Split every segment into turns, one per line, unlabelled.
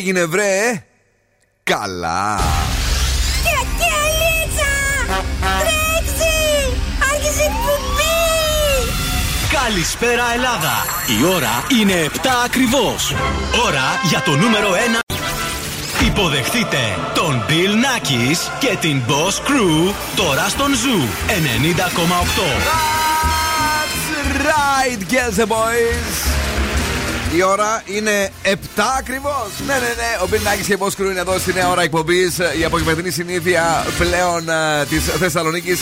έγινε βρε; Καλά.
Καλησπέρα Ελλάδα. Η ώρα είναι 7 ακριβώς. Ώρα για το νούμερο 1 Υποδεχτείτε τον Bill Nackis και την Boss Crew τώρα στον Zoo 90,8
That's right, girls and boys η ώρα είναι 7 ακριβώς. Ναι, ναι, ναι. Ο Μπιν και Μπόσκρου είναι εδώ στη νέα ώρα εκπομπής. Η απογευματινή συνήθεια πλέον uh, της Θεσσαλονίκης.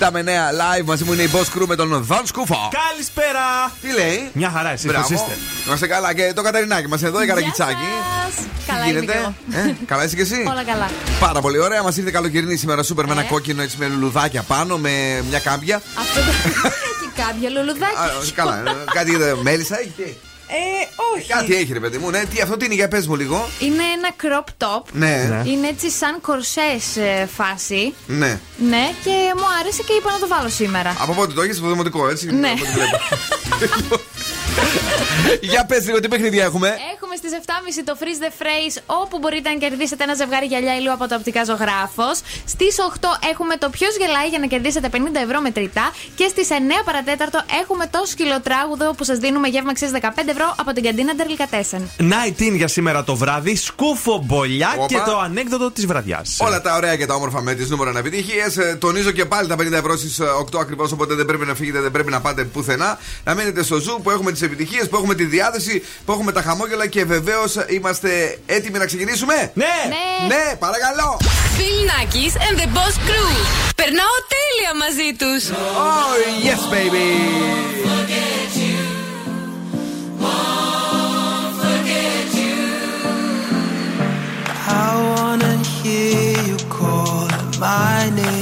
7 με 9 live. Μαζί μου είναι η Μπόσκρου με τον Δον Σκούφο.
Καλησπέρα.
Τι λέει;
Μια χαρά, εσεί πώς είστε;
Είμαστε καλά. Και το Καταρινάκι μας εδώ, η Καρακιτσάκη.
Καλά γίνεται;
Ε, καλά είσαι και εσύ;
Όλα καλά.
Πάρα πολύ ωραία. Μας ήρθε καλοκαιρινή σήμερα σούπερ με ένα ε. κόκκινο έτσι με λουλουδάκια πάνω, με μια κάμπια.
Αυτό το. Έχει κάμπια λουλουδάκια.
Καλά. Κάτι μέλισσα έχει.
Ε, όχι.
Κάτι έχει, ρε παιδί μου. Ναι, τι, αυτό τι είναι, για πες μου λίγο.
Είναι ένα crop top.
Ναι. ναι.
Είναι έτσι σαν κορσές ε, φάση.
Ναι.
Ναι, και μου άρεσε και είπα να το βάλω σήμερα.
Από πότε το έχεις στο δημοτικό, έτσι.
Ναι.
Για πες λίγο, τι παιχνίδια έχουμε;
Έχουμε στις 7.30 το Freeze the Phrase, όπου μπορείτε να κερδίσετε ένα ζευγάρι γυαλιά ηλίου από το οπτικά ζωγράφος. Στις 8 έχουμε το Ποιος γελάει για να κερδίσετε 50 ευρώ μετρητά. Και στις 9 παρατέταρτο έχουμε το σκυλοτράγουδο που σας δίνουμε γεύμα αξίας 15 ευρώ από την καντίνα Ντερλικατέσεν.
Night για σήμερα το βράδυ, σκούφο μπολιά και το ανέκδοτο της βραδιάς.
Όλα τα ωραία και τα όμορφα με τις νούμερο επιτυχίε. Ε, τονίζω και πάλι τα 50 ευρώ στις 8 ακριβώς, οπότε δεν πρέπει να φύγετε, δεν πρέπει να πάτε πουθενά. Να μείνετε στο ζου που έχουμε τις επιτυχίες, που έχουμε τη διάθεση, που έχουμε τα χαμόγελα και βεβαίως είμαστε έτοιμοι να ξεκινήσουμε.
Ναι!
Ναι,
ναι παρακαλώ!
Φιλνάκη and the Boss Crew. Περνάω τέλεια μαζί τους.
Oh, yes, baby!
I wanna hear you call my name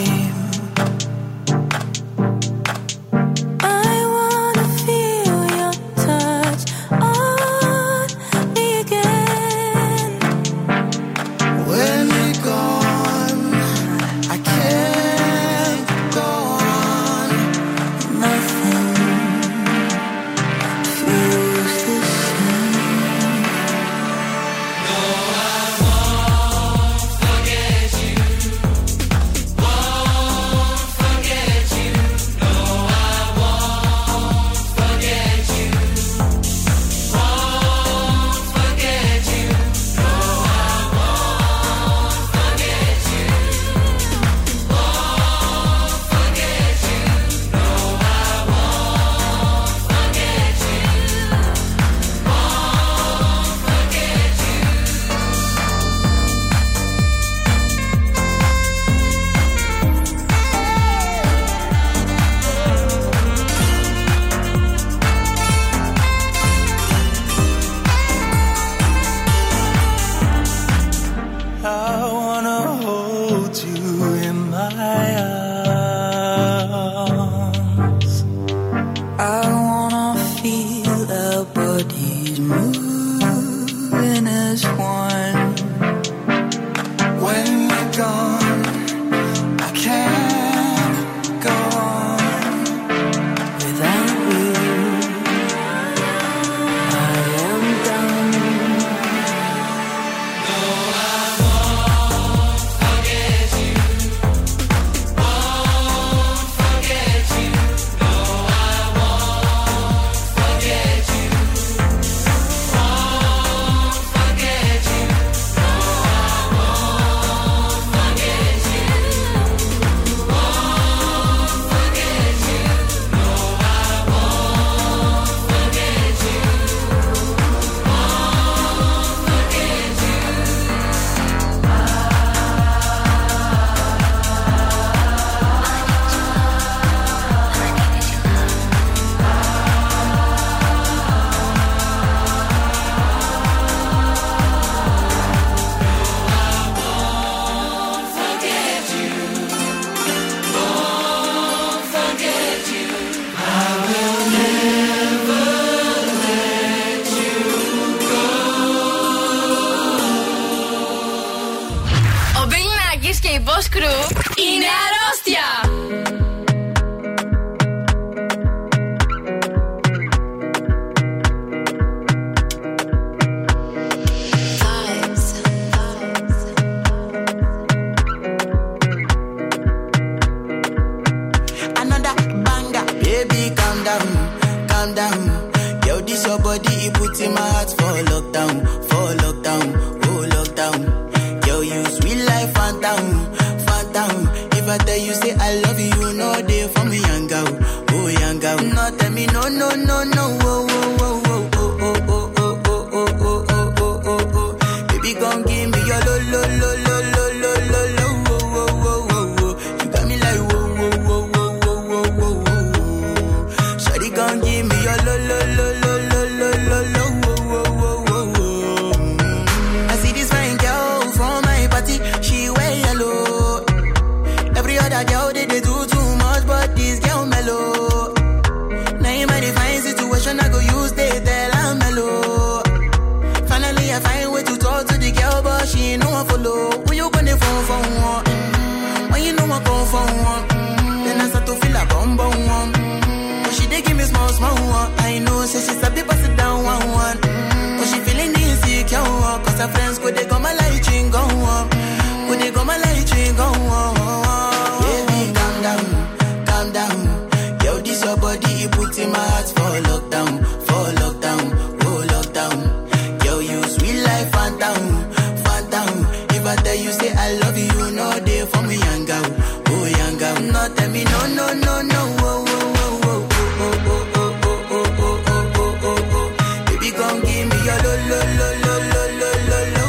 tell me no, no, no, no. Oh, oh, oh, oh, oh, oh, oh, oh, oh, oh. Baby, come give me your lo, lo, lo, lo, lo, lo, lo, lo.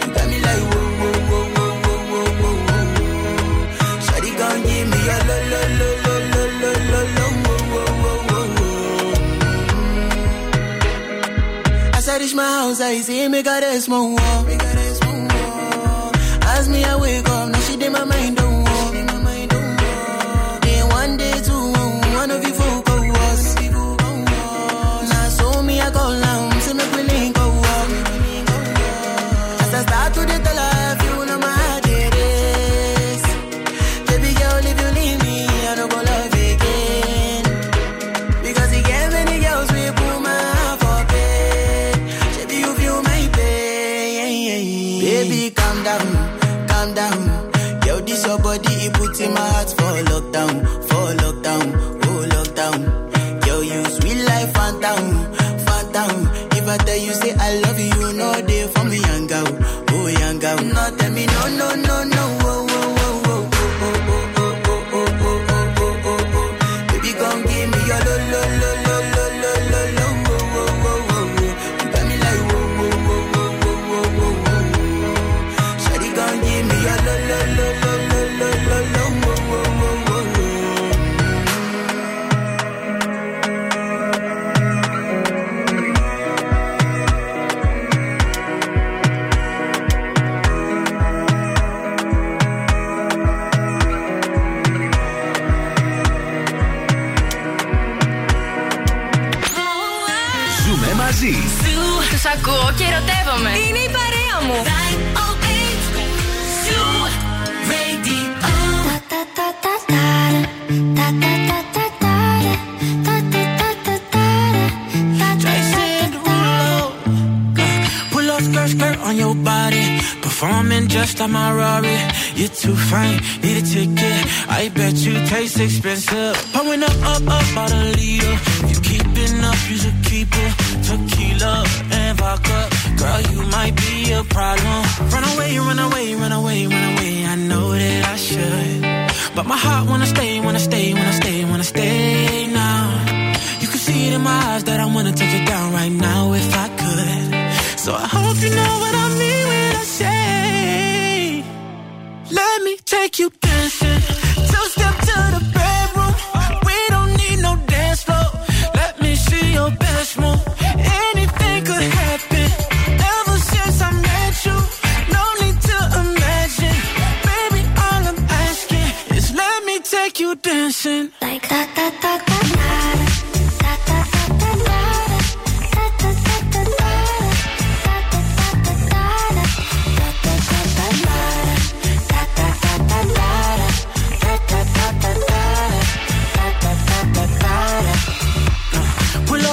You got me like give me your lo, lo, lo, lo, lo, lo, lo, lo. As I reach my house, I see me got a small wall.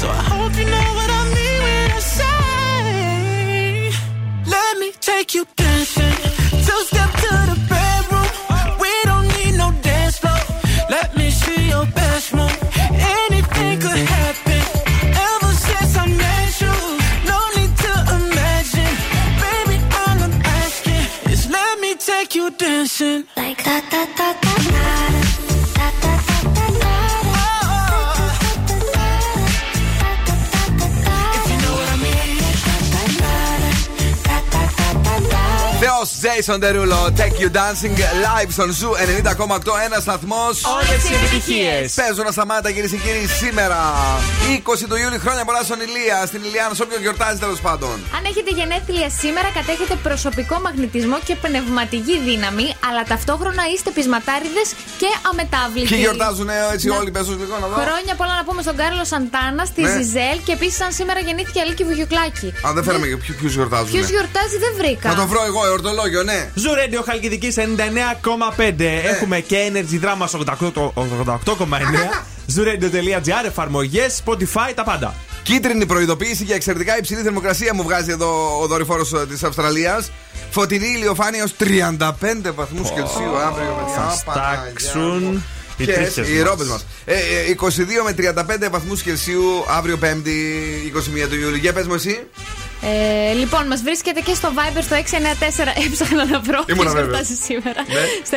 So I hope you know what I mean when I say, let me take you dancing. Two step to the bedroom.
us Jason Derulo, Take You Dancing live στον Zoo 90,8 ένας σταθμός.
Όλες οι επιτυχίες.
Παίζουν ασταμάτα κυρίες και κύριοι σήμερα. 20 του Ιούλη, χρόνια πολλά στον Ηλία, στην Ηλιάνα, σε όποιον γιορτάζει τέλος πάντων.
Αν έχετε γενέθλια σήμερα, κατέχετε προσωπικό μαγνητισμό και πνευματική δύναμη, αλλά ταυτόχρονα είστε πεισματάριδες και αμετάβλητοι.
Ποιοι γιορτάζουν έτσι
Ναι.
όλοι, πε λίγο να δω.
Χρόνια πολλά να πούμε στον Κάρλο Σαντάνα, στη
Ναι.
Ζιζέλ και επίσης αν σήμερα γεννήθηκε η Αλίκη Βουγιουκλάκη.
Α, δεν ξέραμε ποιοι γιορτάζουν.
Ποιο γιορτάζει δεν βρήκα.
Να το βρω εγώ, εορτολόγιο, ναι.
Zoo Radio Χαλκιδική 99,5. Έχουμε και Energy Drama 88 88,9. Zooradio.gr, εφαρμογές, Spotify, τα πάντα.
Κίτρινη προειδοποίηση για εξαιρετικά υψηλή θερμοκρασία μου βγάζει εδώ ο δορυφόρος της Αυστραλίας. Φωτεινή ηλιοφάνεια ως 35 βαθμούς Κελσίου αύριο, παιδιά.
Θα στάξουν
Παναγιά μου.
οι
Και
τρίχες
οι
μας.
ρώγες μας. Ε, ε, 22 με 35 βαθμούς Κελσίου αύριο 5η 21 του Ιούλη. Για πες μου εσύ.
Ε, λοιπόν, μας βρίσκεται και στο Viber στο 694. Έψαχνα να βρω.
Ήμουνα
ποιος
βέβαιος.
γιορτάζει σήμερα.
Ναι.
Στο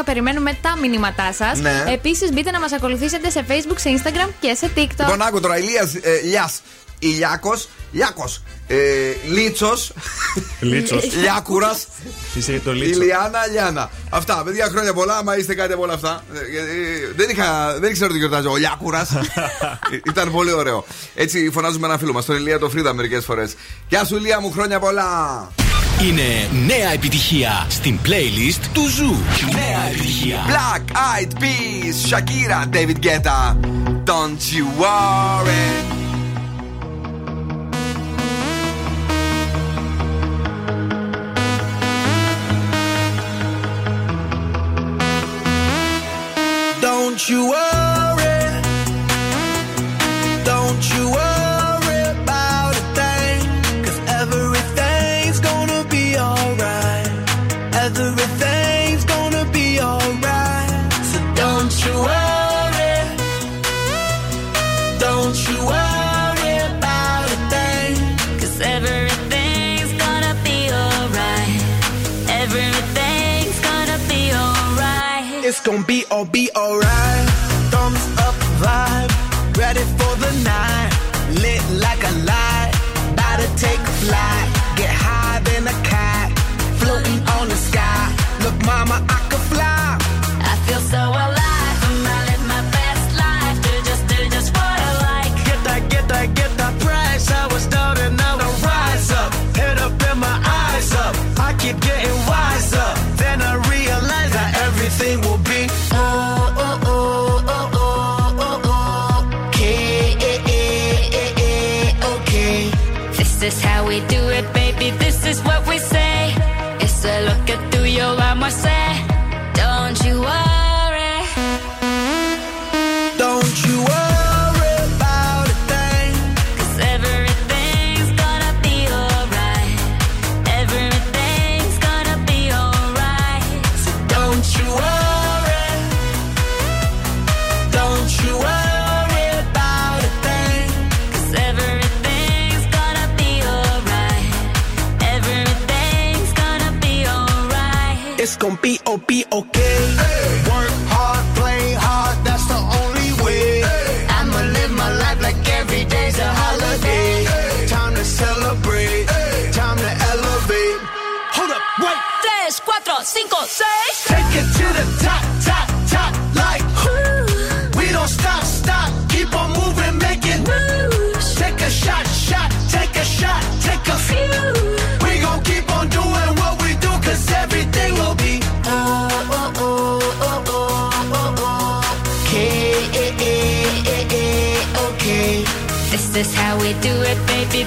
694-6699-510 περιμένουμε τα μηνύματά σας.
Ναι.
Επίσης, μπείτε να μας ακολουθήσετε σε Facebook, σε Instagram και σε TikTok.
Λοιπόν, άκου τώρα, Ηλίας ε, Λιά. Ηλιάκο. Λιάκος. Ε, Λίτσος.
Λίτσος.
Λιάκουρας.
Είσαι το Λίτσο.
Ηλιάνα, Λιάνα. Αυτά, παιδιά, χρόνια πολλά. Άμα είστε κάτι από όλα αυτά. Ε, γιατί δεν, είχα, δεν ήξερα ότι γιορτάζει ο Λιάκουρας. Ήταν πολύ ωραίο. Έτσι φωνάζουμε ένα φίλο μας, τον Ηλία το Φρίδα, μερικές φορές. Γεια σου, Ηλία μου, χρόνια πολλά.
Είναι νέα επιτυχία στην playlist του Zoo. Νέα επιτυχία.
Black Eyed Peas, Shakira, David Guetta. Don't you worry.
Don't you worry. Don't you worry about a thing. Cause everything's gonna be alright. Everything's gonna be alright. So don't you worry. Don't you worry about a thing.
Cause everything's gonna be alright. Alright.
It's gonna be all be alright. Thumbs up vibe, ready for the night. Lit like a light, about to take a flight. Get high than a cat, floating on the sky. Look, mama, I could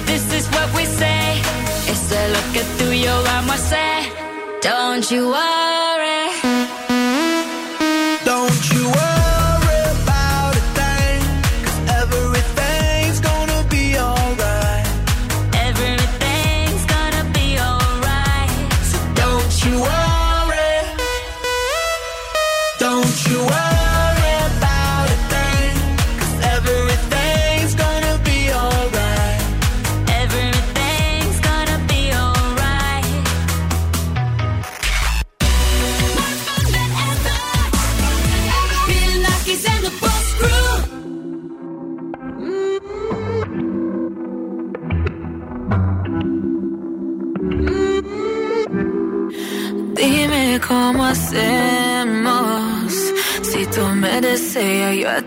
this is what we say. It's a look at through your
arm, I. Don't you worry.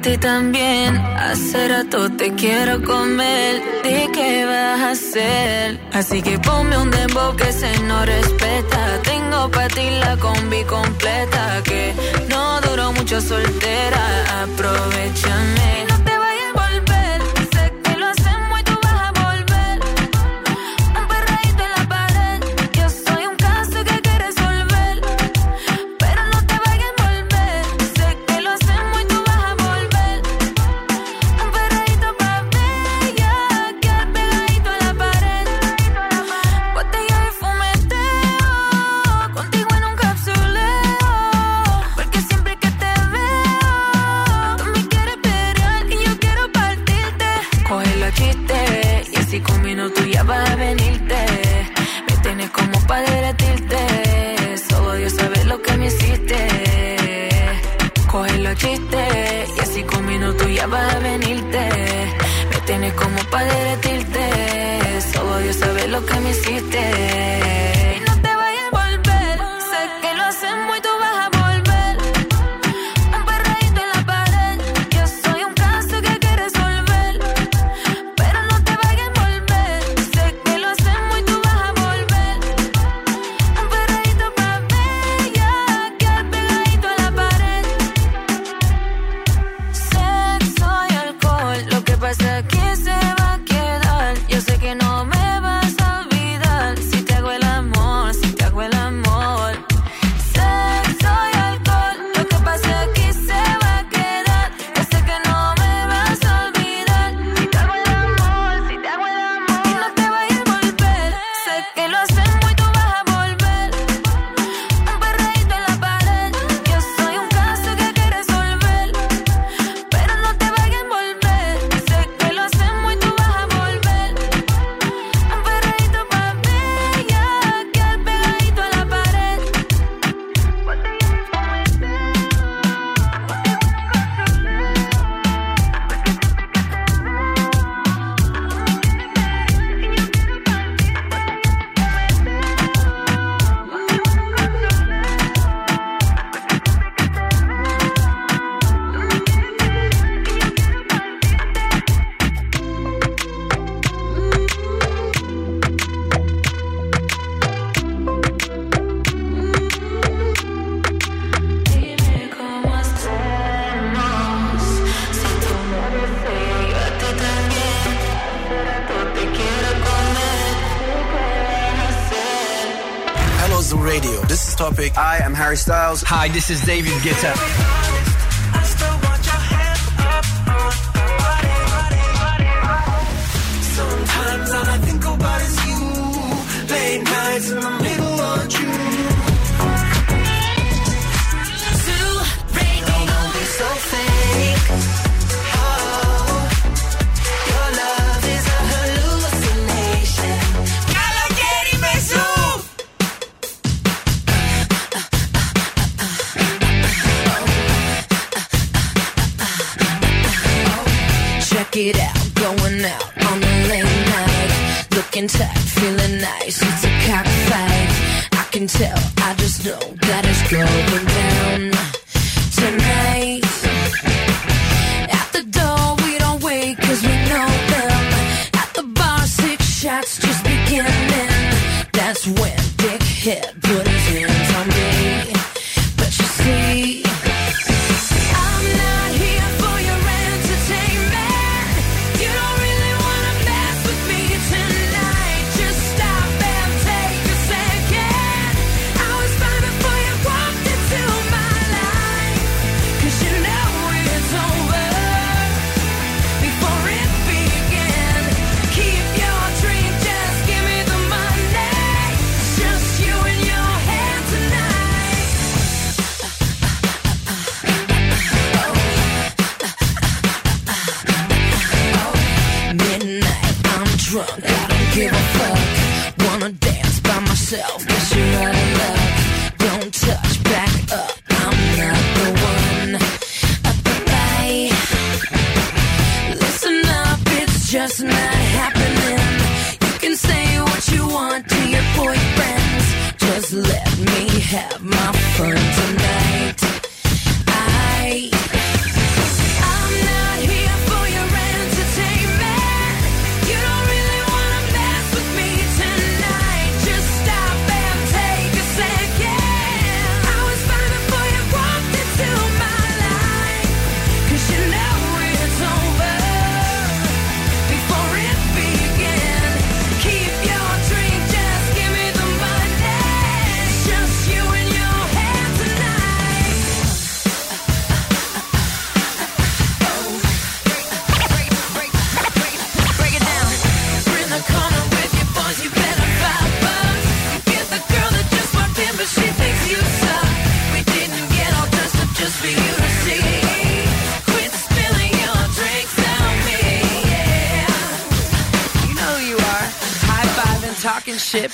ti también. Hace rato te quiero comer. ¿De qué vas a hacer? Así que ponme un dembow que se no respeta. Tengo para ti la combi completa. Que no duró mucho soltera. Aprovechame
Harry Styles. Hi, this is David Guetta.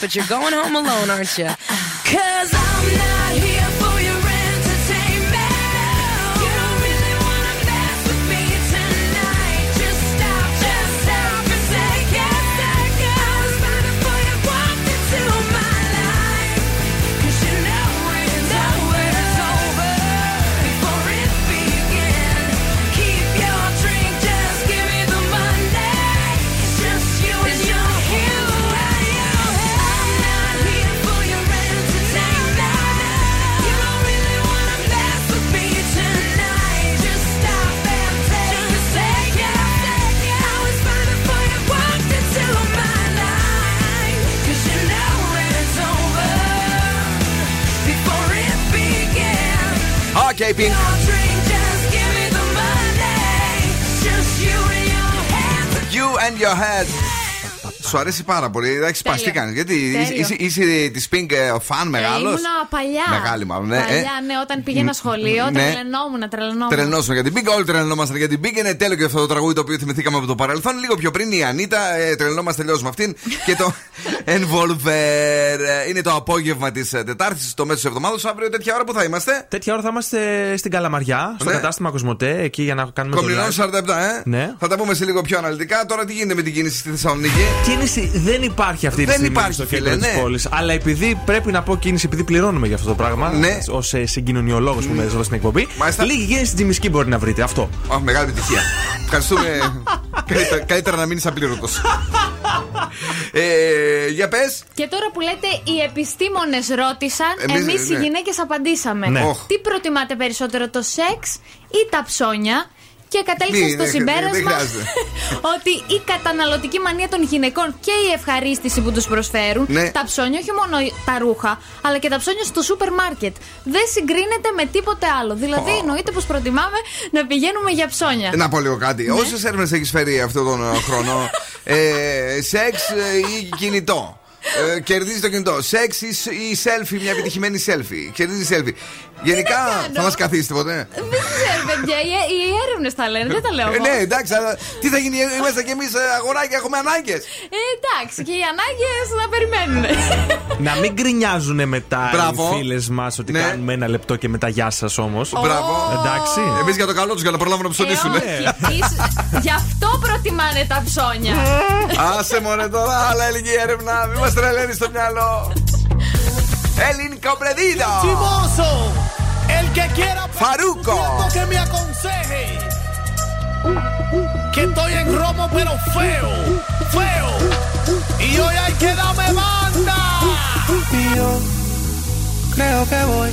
But
you're going home alone, aren't you? Cause I'm your hands.
Σου αρέσει πάρα πολύ. Εντάξει,
Τέλειο.
παστή κάνει. Γιατί
Τέλειο.
είσαι, είσαι, είσαι της Pink ε, φαν μεγάλος;
Ε, ήμουνα παλιά.
Μεγάλη μάλλον, ναι.
Παλιά,
Ε,
ναι, όταν πήγαινα σχολείο,
ναι.
τρελαινόμουν, τρελαινόμουν.
Τρελνώσουμε για την Pink, όλοι τρελνόμαστε για την Pink. Είναι τέλειο και αυτό το τραγούδι το οποίο θυμηθήκαμε από το παρελθόν. Λίγο πιο πριν η Ανίτα, ε, τρελνόμαστε τελειώ με αυτήν. και το Envolver ε, είναι το απόγευμα της Τετάρτης, στο μέσο της εβδομάδας. Αύριο τέτοια ώρα που θα είμαστε;
Τέτοια ώρα θα είμαστε στην Καλαμαριά, στο
Ναι.
κατάστημα Κοσμοτέ, εκεί για να κάνουμε το
Κομινό
live.
47, ε.
Ναι.
Θα τα πούμε σε λίγο πιο αναλυτικά. Τώρα τι γίνεται με την κίνηση στη Θεσσαλονίκη;
Κίνηση δεν υπάρχει αυτή τη
Δεν
στιγμή
υπάρχει,
στο
φίλε,
κέντρο της
ναι.
πόλης. Αλλά επειδή πρέπει να πω κίνηση, επειδή πληρώνουμε για αυτό το πράγμα,
Ναι.
ως συγκοινωνιολόγος που είμαι εδώ στην εκπομπή,
Μάλιστα.
λίγη κίνηση στην Τζιμισκή μπορεί να βρείτε. Αυτό.
Αχ, μεγάλη επιτυχία. Ευχαριστούμε. καλύτερα, καλύτερα να μείνεις απλήρωτος. ε, για πες.
Και τώρα που λέτε οι επιστήμονες ρώτησαν,
Εμείς,
εμείς οι
ναι.
γυναίκες απαντήσαμε.
Ναι.
Οχ.
Τι προτιμάτε περισσότερο, το σεξ ή τα ψώνια; Και κατέληξα
Μη,
στο
δεν- δεν
συμπέρασμα
χρειάζεται.
ότι η καταναλωτική μανία των γυναικών και η ευχαρίστηση που τους προσφέρουν,
Ναι.
τα ψώνια, όχι μόνο τα ρούχα, αλλά και τα ψώνια στο σούπερ μάρκετ, δεν συγκρίνεται με τίποτε άλλο. Δηλαδή, εννοείται πως προτιμάμε να πηγαίνουμε για ψώνια.
Να πω λίγο κάτι. Όσες έρευνε έχεις φέρει αυτόν τον ε, χρόνο, ε, σεξ ε, ή κινητό; Ε, κερδίζεις το κινητό. Σεξ ή, ή selfie, μια επιτυχημένη selfie. Κερδίζεις selfie. Γενικά
κάνω.
θα μας καθίσει τίποτε.
Δεν ξέρω, παιδιά, οι, οι έρευνες τα λένε, δεν τα λέω
Ε,
εγώ.
ναι, εντάξει, αλλά τι θα γίνει, είμαστε κι εμείς αγοράκια, έχουμε ανάγκες.
Ε, εντάξει, και οι ανάγκες να περιμένουν.
να μην γκρινιάζουν μετά
Μπράβο.
οι φίλες μας ότι
Ναι.
κάνουμε ένα λεπτό και μετά γεια σας όμως.
Μπράβο.
Εντάξει.
Εμείς για το καλό τους, για να προλάβουν να ψωνίσουν.
Ε, όχι. Ίσως- Γι' αυτό προτιμάνε τα ψώνια.
Άσε μωρέ τώρα, άλλα έλεγε η έρευνα. Μην μας τρελαίνεις στο μυαλό. Έλλην Κομπρεδίδο.
Chimoso, el que quiera
Faruco.
pidiendo que me aconseje. Que estoy en romo pero feo, feo. Y hoy hay que darme banda.
Y yo creo que voy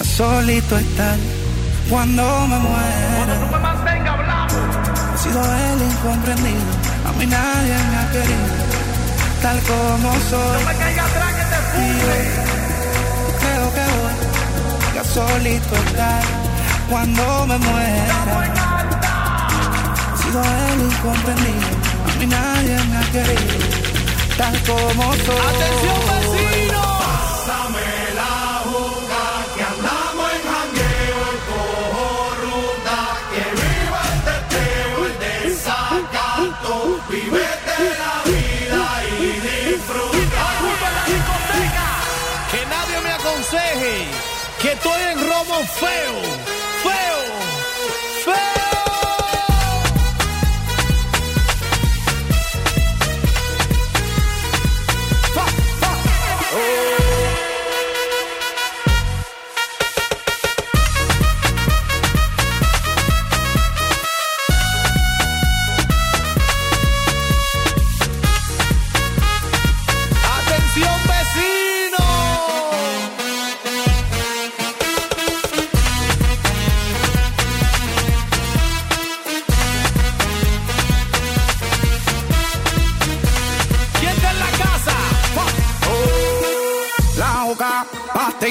a solito estar cuando me muera.
No me mantenga hablando.
He sido el incomprendido, a mí nadie me ha querido, tal como soy.
No me caiga atrás que te fue.
creo que voy solito estar cuando me muera. Sigo el incomprendido, a mí nadie me ha querido, tal como soy.
¡Atención, vecino!
Pásame la boca que andamos en jangueo y cojo ruta, que viva el teteo, el desacato, vivete la vida y disfruta.
La discoteca! ¡Que nadie me aconseje! Como feu!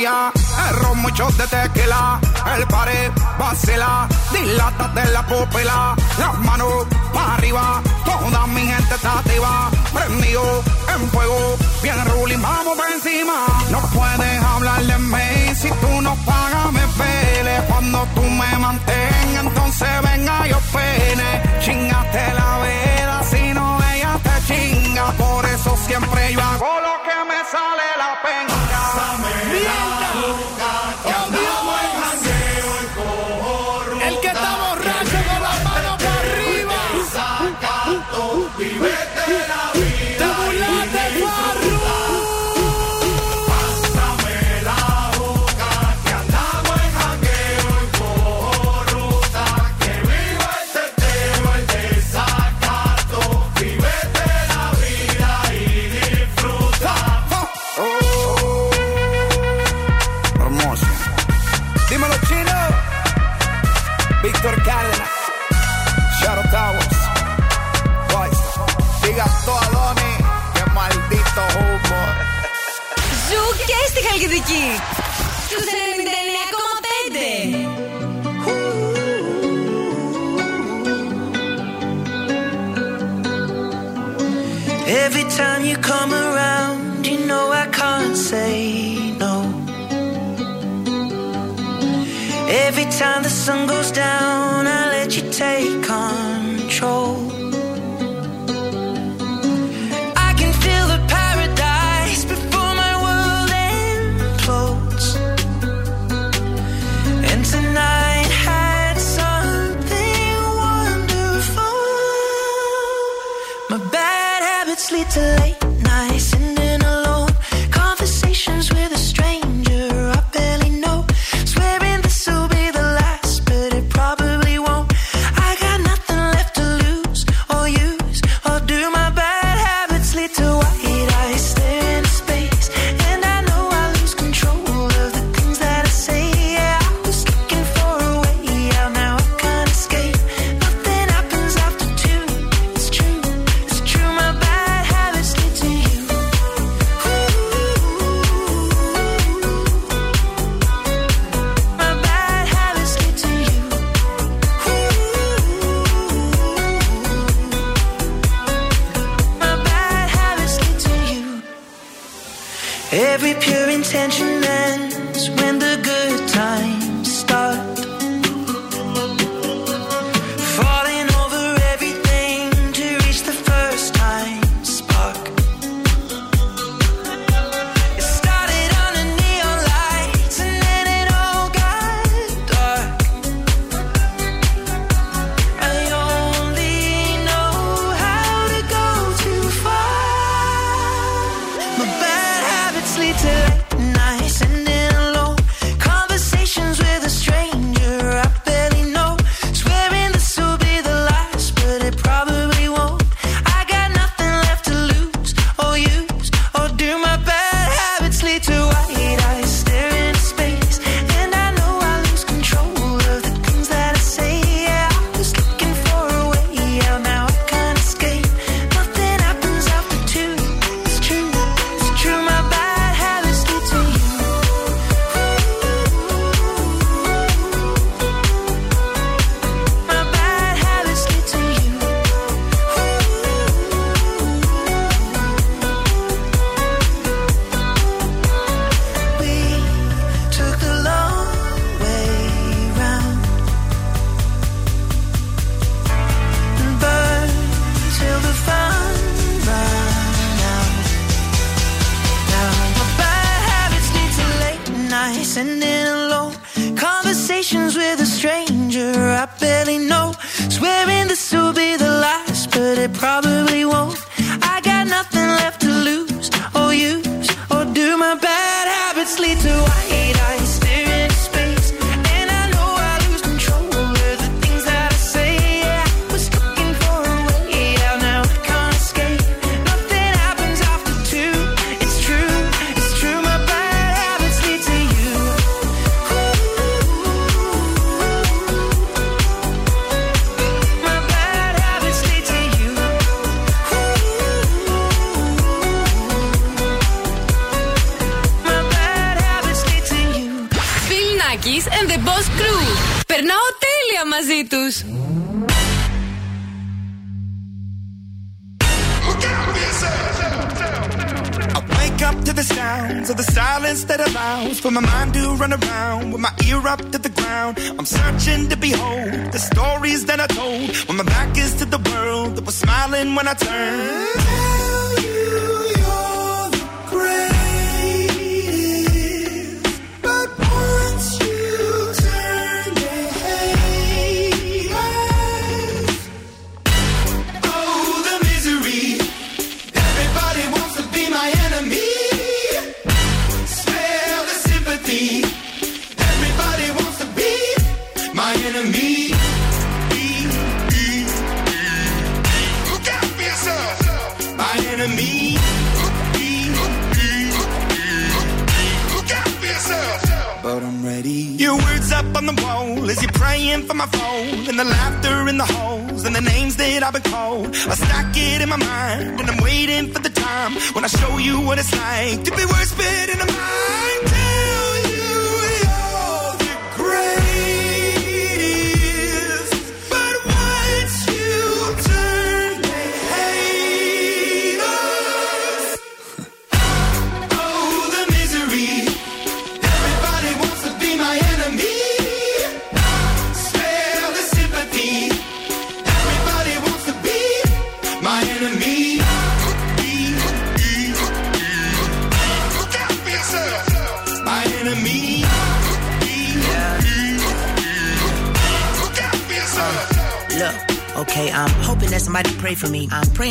Pastilla, el ron, muchos de tequila, el pared, vacila, dilata de la pupila, las manos para arriba, toda mi gente está activa, prendido en fuego, bien ruling, vamos por encima. No puedes hablar de mí si tú no pagas, me pele, cuando tú me mantengas, entonces venga yo pene, chingate la vela, si no ella te chinga, por eso siempre yo hago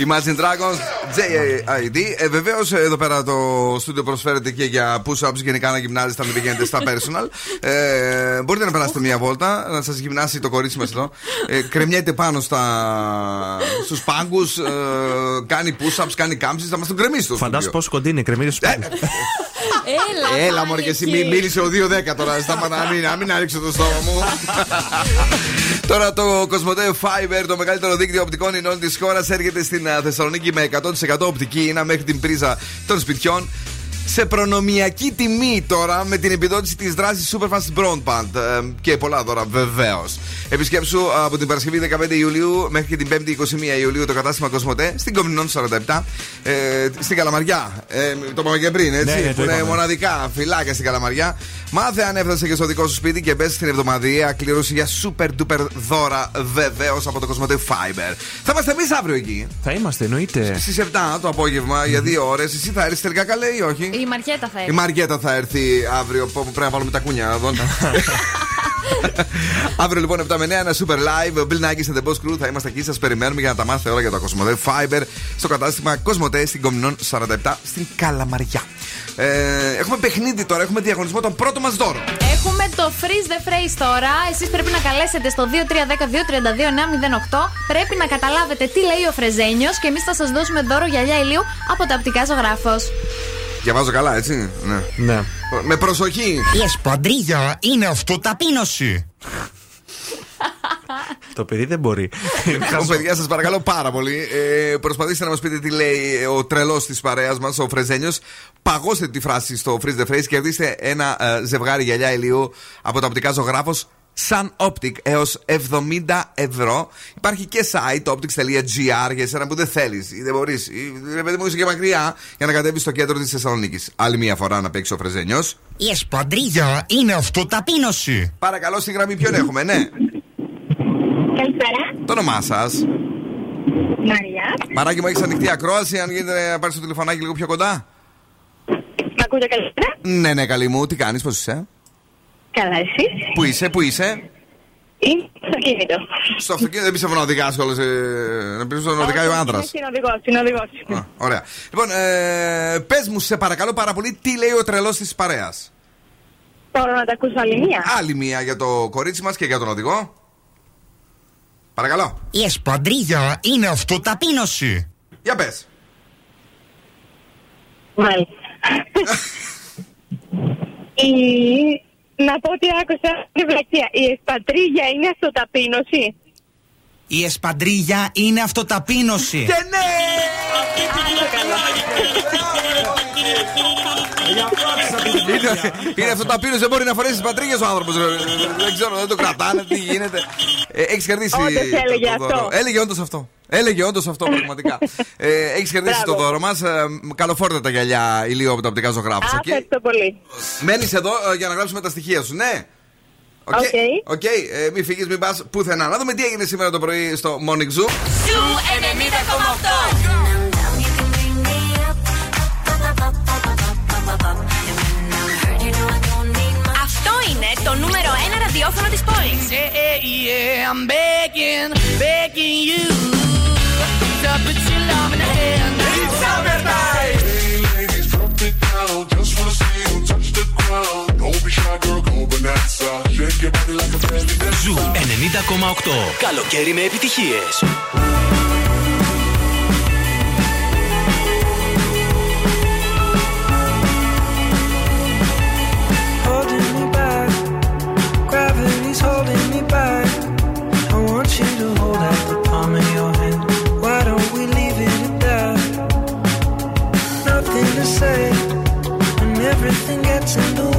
Imagine Dragons, JID. Ε, Βεβαίως εδώ πέρα το στούντιο προσφέρεται και για push-ups. Γενικά να γυμνάζεστε αν δεν πηγαίνετε στα personal. Ε, μπορείτε να περάσετε μια βόλτα, να σας γυμνάσει το κορίτσι μας εδώ. Ε, κρεμιέται πάνω στα... στους πάγκους, ε, κάνει push-ups, κάνει κάμψεις. Θα μας τον κρεμίσει το
Φαντάσου πόσο κοντή είναι, κρεμμύδι σου
Έλα,
Έλα, μωρέ, και εσύ μη- μίλησε ο 2-10 τώρα. Σταματά να μην, να μην ανοίξω το στόμα μου. τώρα το Κοσμοτέ Fiber, το μεγαλύτερο δίκτυο οπτικών ινών της χώρας, έρχεται στην α, Θεσσαλονίκη με 100% οπτική ίνα μέχρι την πρίζα των σπιτιών. Σε προνομιακή τιμή τώρα με την επιδότηση της δράσης Superfast Broadband ε, και πολλά δώρα βεβαίως. Επισκέψου από την Παρασκευή 15 Ιουλίου μέχρι και την 5η 21 Ιουλίου το κατάστημα Κοσμοτέ στην Κομινών 47 ε, στην Καλαμαριά. Ε, το είπαμε και πριν, έτσι.
Ναι, ναι, το
που είναι
είπαμε.
μοναδικά φυλάκια στην Καλαμαριά. Μάθε αν έφτασε και στο δικό σου σπίτι και μπες στην εβδομαδιαία κλήρωση για super duper δώρα βεβαίως από το Κοσμοτέ Fiber. Θα είμαστε εμείς αύριο εκεί.
Θα είμαστε, εννοείται.
Στι 7 το απόγευμα για δύο ώρες. Εσύ θα έρθεις τελικά καλέ ή όχι;
Η Μαριέτα θα
Η
έρθει.
Μαριέτα θα έρθει αύριο. Που πρέπει να βάλουμε τα κούνια εδώ. αύριο λοιπόν 7 με 9 ένα super live. Ο Bill Nackis and the Boss Crew θα είμαστε εκεί. Σας περιμένουμε για να τα μάθετε όλα για το Κοσμοτέ Fiber στο κατάστημα Κοσμοτέ στην Κομινών 47 στην Καλαμαριά. Ε, έχουμε παιχνίδι τώρα, έχουμε διαγωνισμό τον πρώτο μας δώρο.
Έχουμε το freeze the phrase τώρα. Εσείς πρέπει να καλέσετε στο 2310-232-908. Πρέπει να καταλάβετε τι λέει ο Φρεζένιος και εμείς θα σας δώσουμε δώρο γυαλιά ηλίου από τα οπτικά ζωγράφος.
Διαβάζω καλά, έτσι; Ναι.
ναι.
Με προσοχή.
Η εσπαντρίγια είναι αυτοταπείνωση.
Το παιδί δεν μπορεί.
Λοιπόν, παιδιά, σας παρακαλώ πάρα πολύ. Ε, προσπαθήστε να μας πείτε τι λέει ο τρελός της παρέας μας, ο Φρεζένιος. Παγώστε τη φράση στο Freeze the Phrase και κερδίστε ένα ε, ζευγάρι γυαλιά ηλίου από το οπτικά ζωγράφος Sun Optic έως 70 ευρώ. Υπάρχει και site optics.gr για εσένα που δεν θέλεις ή δεν μπορείς. Ρε παιδί μου, είσαι και μακριά για να κατέβεις στο κέντρο της Θεσσαλονίκης. Άλλη μία φορά να παίξει ο Φρεζένιος.
Η εσπαντρίγια είναι αυτοταπείνωση.
Παρακαλώ, στη γραμμή ποιον έχουμε, ναι.
Καλησπέρα.
Το όνομά σας.
Μαρία.
Μαράκι μου, έχεις ανοιχτή ακρόαση. Αν γίνεται να πάρεις το τηλεφωνάκι λίγο πιο κοντά;
Μ' ακούτε καλύτερα;
Ναι, ναι, καλή μου. Τι κάνεις, πώς είσαι;
Καλά, εσύ;
Πού είσαι, πού είσαι;
Είμαι στο αυτοκίνητο.
Στο αυτοκίνητο δεν πιστεύω να οδηγάς όλες. Να πει να οδηγάει ο άντρα.
Είναι οδηγό, είναι οδηγό.
Ωραία. Λοιπόν, ε, πες μου, σε παρακαλώ πάρα πολύ, τι λέει ο τρελός της παρέας;
Μπορώ να τα ακούσω άλλη μία.
Άλλη μία για το κορίτσι μας και για τον οδηγό. Παρακαλώ.
Η εσπαντρίγια είναι αυτοταπείνωση.
Για πες.
Μάλιστα. Η... Να πω ότι άκουσα την βλακία. Η εσπατρίγια είναι αυτοταπείνωση.
Η εσπαντρίγια είναι αυτοταπείνωση.
Και ναι! Είναι, είναι αυτό το απίνο, δεν μπορεί να φορέσεις τις πατρίγε ο άνθρωπος. Δεν ξέρω, δεν το κρατάνε, τι γίνεται. Ε, Έχεις κερδίσει.
Όντως έλεγε
το δώρο.
αυτό.
Έλεγε όντως αυτό. Έλεγε όντως αυτό πραγματικά. ε, Έχεις κερδίσει το
Μπράβο.
δώρο μας. Ε, καλοφόρετα τα γυαλιά ηλίου από τα οπτικά Ζωγράφου.
Α, ευχαριστώ πολύ.
Μένεις εδώ ε, για να γράψουμε τα στοιχεία σου, ναι. OK,
OK.
OK, ε, μην φύγεις, μην πας πουθενά. Να δούμε τι έγινε σήμερα το πρωί στο Morning Zoo.
Zoo 90,8. Το νούμερο 1 ραδιόφωνο της πόλης.
Yeah, yeah, I'm begging, begging you to put your loving hand. It's summertime.
Zoo 90,8. Καλοκαίρι με επιτυχίες.
attention.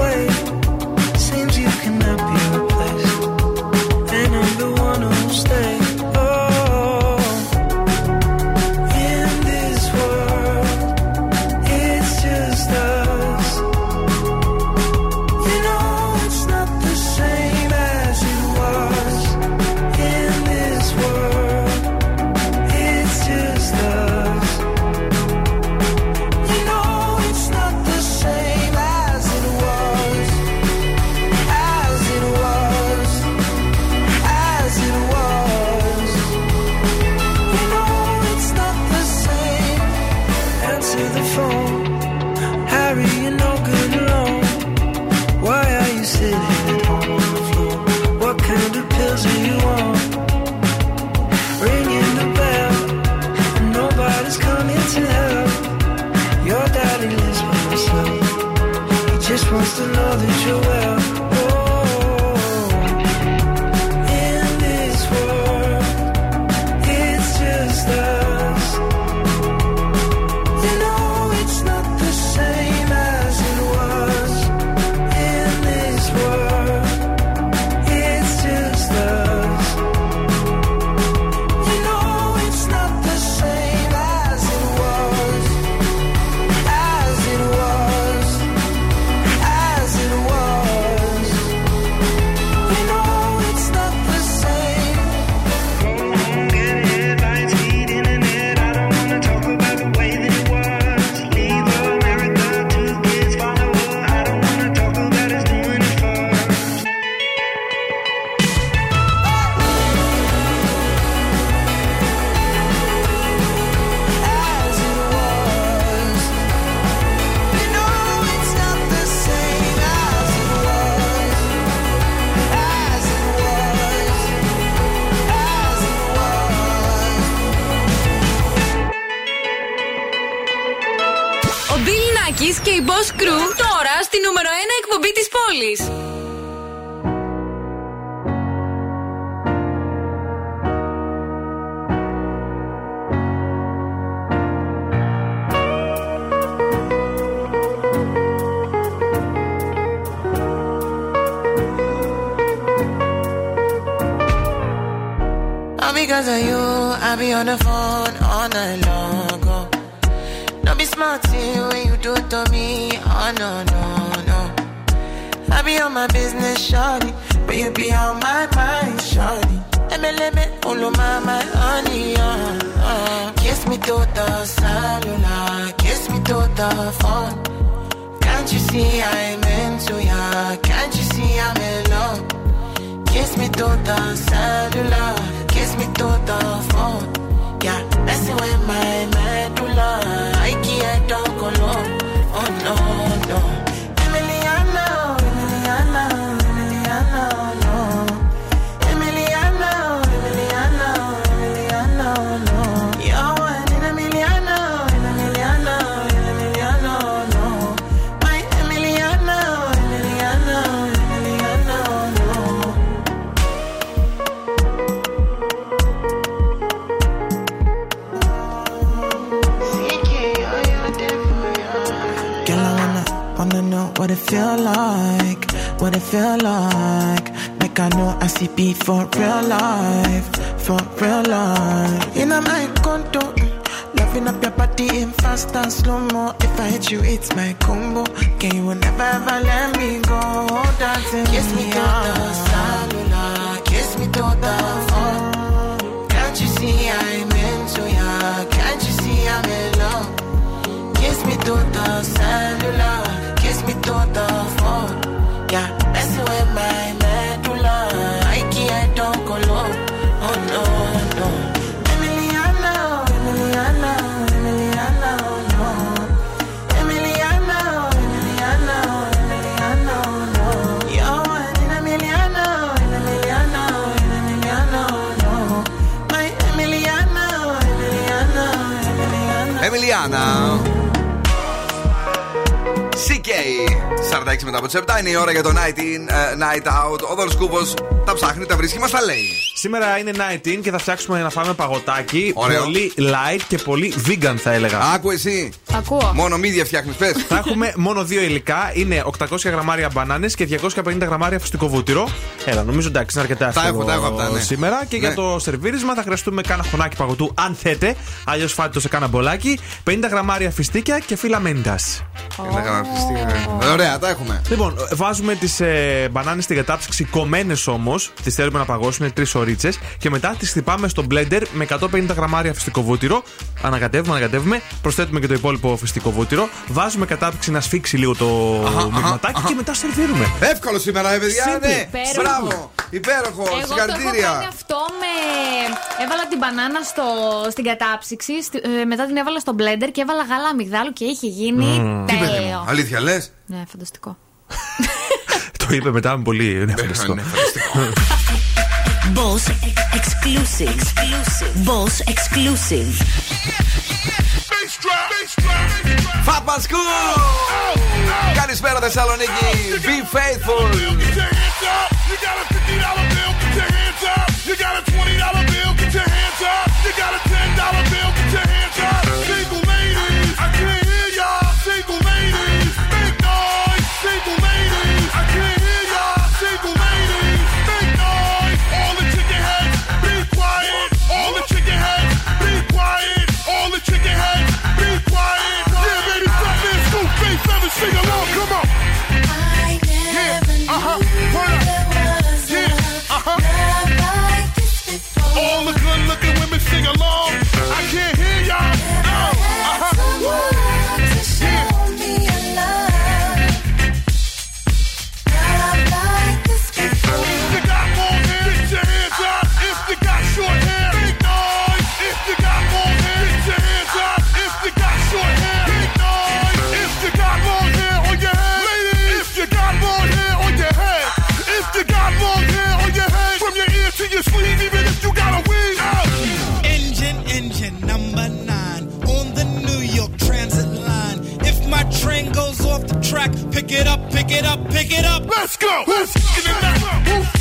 falei. Τα βρίσκει, μα τα λέει.
Σήμερα είναι night in και θα φτιάξουμε να φάμε παγωτάκι.
Ωραίο.
Πολύ light και πολύ vegan θα έλεγα.
Άκου εσύ.
Ακούω.
Μόνο μύδια φτιάχνεις, πες.
Θα έχουμε μόνο δύο υλικά. Είναι 800 γραμμάρια μπανάνες και 250 γραμμάρια φυστικό βούτυρο. Έλα, νομίζω εντάξει, είναι αρκετά
Τα έχω,
εύκολο
τα έχω αυτά, ναι.
σήμερα. Και για
Ναι.
το σερβίρισμα θα χρειαστούμε κάνα χωνάκι παγωτού, αν θέτε. Αλλιώς φάτε το σε κάνα μπολάκι. 50 γραμμάρια φιστίκια και φύλλα μέντας.
Ωραία, τα έχουμε.
Λοιπόν, βάζουμε τις ε, μπανάνες στην κατάψυξη κομμένες όμως. Τις θέλουμε να παγώσουν, είναι τρει ωρίτσε. Και μετά τις χτυπάμε στο blender με 150 γραμμάρια φυστικό βούτυρο. Ανακατεύουμε, ανακατεύουμε. Προσθέτουμε και το υπόλοιπο φυστικό βούτυρο. Βάζουμε κατάψυξη να σφίξει λίγο το μειγματάκι και μετά σερβίρουμε.
Εύκολο σήμερα, ε, παιδιά.
Σύμπη.
Ναι,
Υπέροχο.
μπράβο. Υπέροχο.
Εγώ το έχω κάνει
Συγχαρητήρια.
αυτό με. Έβαλα την μπανάνα στο... στην κατάψυξη, στη- ε, μετά την έβαλα στο blender και έβαλα γάλα αμυγδάλου και είχε γίνει
Τι παιδί μου,
τέλειο.
Αλήθεια λες;
Ναι, φανταστικό.
Το είπε μετά με πολύ. Ναι, ευχαριστώ.
Boss exclusive. Boss exclusive.
Fat Man School! Καλησπέρα Θεσσαλονίκη! Be faithful!
You got a fifty dollar bill, get your hands up. You got a twenty dollar bill, get your hands up. along. I can't hear Pick it up,
pick it up, pick it up. Let's go.
Let's go. Give it back.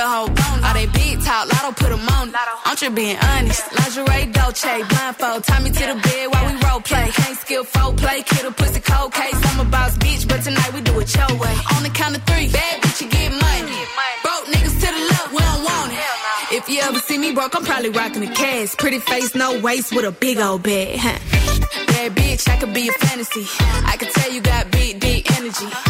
mother hoe. All they big talk, lotto put 'em on. I'm just being honest. Lingerie, Dolce, blindfold. Tie me to the bed while we role play. Can't skill folk play, kid a pussy cold case. I'm a boss bitch, but tonight we do it your way. On the count of three, bad bitch, you get money. Broke niggas to the left, we don't want it. If you ever see me broke, I'm probably rocking a cash. Pretty face, no waist, with a big old bag. Huh. Bad bitch, I could be a fantasy. I could tell you got big, deep energy.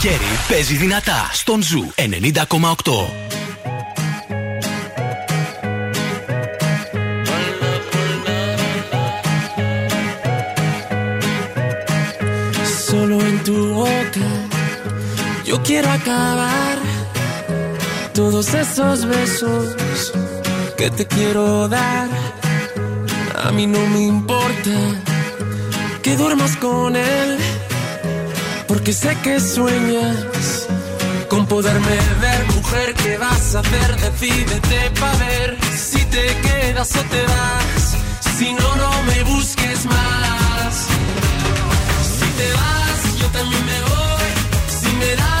καλοκαίρι παίζει δυνατά στον Ζου 90,8.
Solo en tu boca yo quiero acabar todos esos besos que te quiero dar. A mí no me importa que duermas con él, porque sé que sueñas con poderme ver. Mujer, ¿qué vas a hacer? Decídete para ver si te quedas o te vas. Si no, no me busques más. Si te vas, yo también me voy. me das,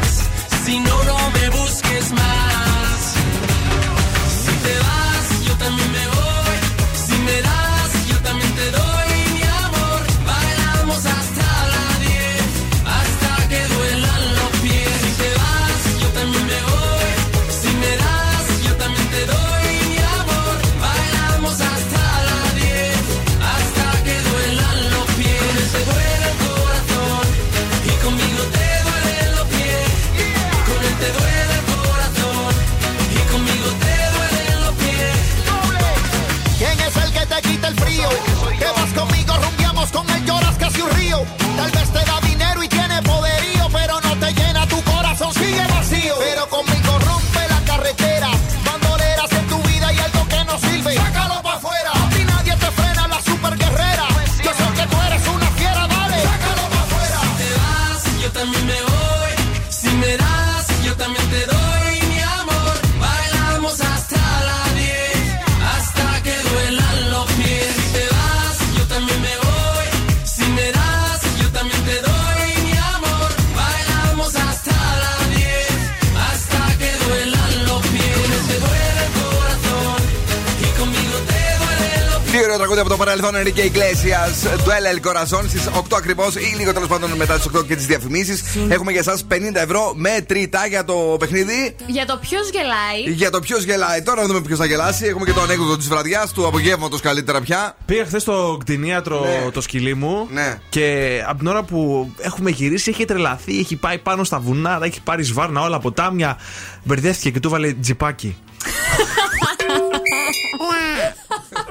Παρελθόν Ενρικέ Iglesias Duele El Corazon στις 8 ακριβώς ή λίγο τέλος πάντων μετά τις 8 και τις διαφημίσεις. Έχουμε για εσά 50 ευρώ με τριτά για το παιχνίδι.
Για το ποιος γελάει.
Για το ποιος γελάει. Τώρα να δούμε ποιος θα γελάσει. Έχουμε και το ανέκδοτο της βραδιάς, του απογεύματος καλύτερα πια.
Πήγα χθες στο κτηνίατρο
Ναι.
το σκυλί μου
Ναι.
και από την ώρα που έχουμε γυρίσει έχει τρελαθεί, έχει πάει πάνω στα βουνά, έχει πάρει σβάρνα όλα ποτάμια. Μπερδεύτηκε και του βάλε τζιπάκι.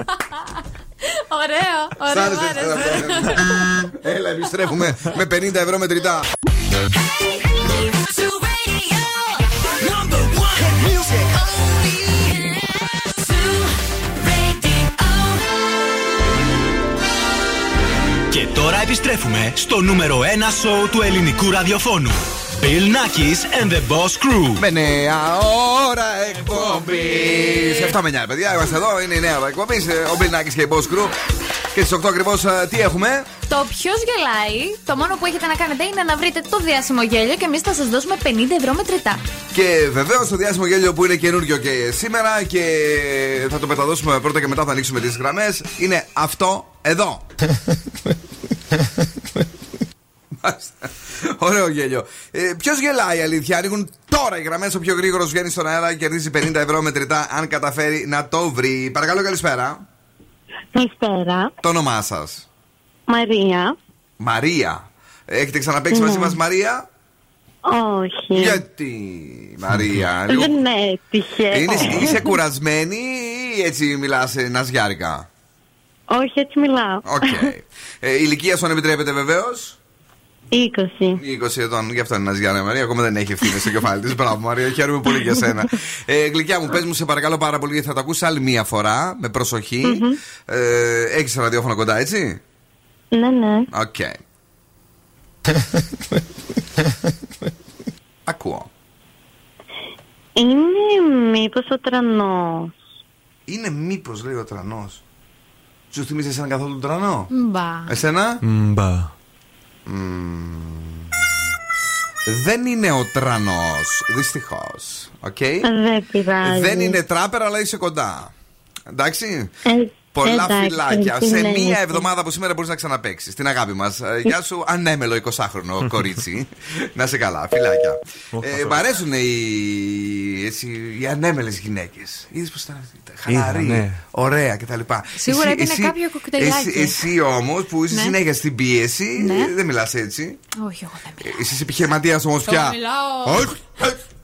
Ωραίο,
Σ'
ωραίο.
άρεσε,
μου άρεσε.
Έλα, επιστρέφουμε με 50 ευρώ μετρητά.
Και τώρα επιστρέφουμε στο νούμερο 1 σοου του ελληνικού ραδιοφώνου. Bill Nackis and the Boss Crew.
Με νέα ώρα εκπομπή. 7 με 9, παιδιά, είμαστε εδώ. Είναι η νέα ώρα εκπομπής. Ο Μπιλνάκη και η Boss Crew. Και στις 8 ακριβώς τι έχουμε;
Το ποιος γελάει, το μόνο που έχετε να κάνετε είναι να βρείτε το διάσημο γέλιο και εμείς θα σας δώσουμε 50 ευρώ μετρητά.
Και βεβαίως το διάσημο γέλιο που είναι καινούριο και σήμερα και θα το μεταδώσουμε πρώτα και μετά θα ανοίξουμε τις γραμμές. Είναι αυτό εδώ. Μάλιστα. Ωραίο γέλιο. Ε, Ποιος γελάει, αλήθεια; Ανοίγουν τώρα οι γραμμές. Ο πιο γρήγορος βγαίνει στον αέρα και κερδίζει 50 ευρώ μετρητά αν καταφέρει να το βρει. Παρακαλώ, καλησπέρα.
Καλησπέρα.
Το όνομά σας;
Μαρία.
Μαρία. Έχετε ξαναπέξει
Ναι.
μαζί μας, Μαρία;
Όχι.
Γιατί, Μαρία. λίγο-
Δεν έτυχε.
Είναι, είσαι κουρασμένη ή έτσι μιλάς ναζιάρικα;
Όχι, έτσι μιλάω.
Οκ. Ε, η ηλικία σου αν επιτρέπεται βεβαίως;
20.
20 ετών, γι' αυτό είναι Ναζιάνα Μαρία. Ακόμα δεν έχει ευθύνη στο κεφάλι της. Μπράβο, Μαρία, χαίρομαι πολύ για σένα. Ε, γλυκιά μου, πες μου, σε παρακαλώ πάρα πολύ, γιατί θα το ακούσει άλλη μία φορά, με προσοχή. Ε, έχεις ραδιόφωνο κοντά, έτσι;
Ναι, ναι.
Οκ. Ακούω.
Είναι μήπως ο τρανός.
Είναι μήπως, λέει ο τρανός. Σου θυμίζει εσένα καθόλου τον τρανό;
Μπα.
Εσένα;
Μπα.
Μμμ. Δεν είναι ο τρανός, δυστυχώς. Οκ;
Δεν πειράζει.
Δεν είναι τράπερ, αλλά είσαι κοντά. Εντάξει;
Ε,
Πολλά
Εντάξει,
φιλάκια.
τι
Σε
να
μία
είναι.
εβδομάδα που σήμερα μπορείς να ξαναπαίξεις. Την αγάπη μας. Γεια σου, ανέμελο 20χρονο κορίτσι. να σε καλά, φιλάκια. ε, μ' αρέσουν οι, έτσι, οι ανέμελες γυναίκες. Είδες πω ήταν χαλαρή,
Είδα, ναι.
ωραία κτλ.
Σίγουρα έπινε κάποιο κοκτέιλάκι.
Εσύ, εσύ όμως που είσαι
Ναι.
συνέχεια στην πίεση,
Ναι.
δεν μιλάς έτσι.
Όχι, εγώ δεν
Ε, Εσύ είσαι επιχειρηματίας όμως πια.
μιλάω.
Όχι.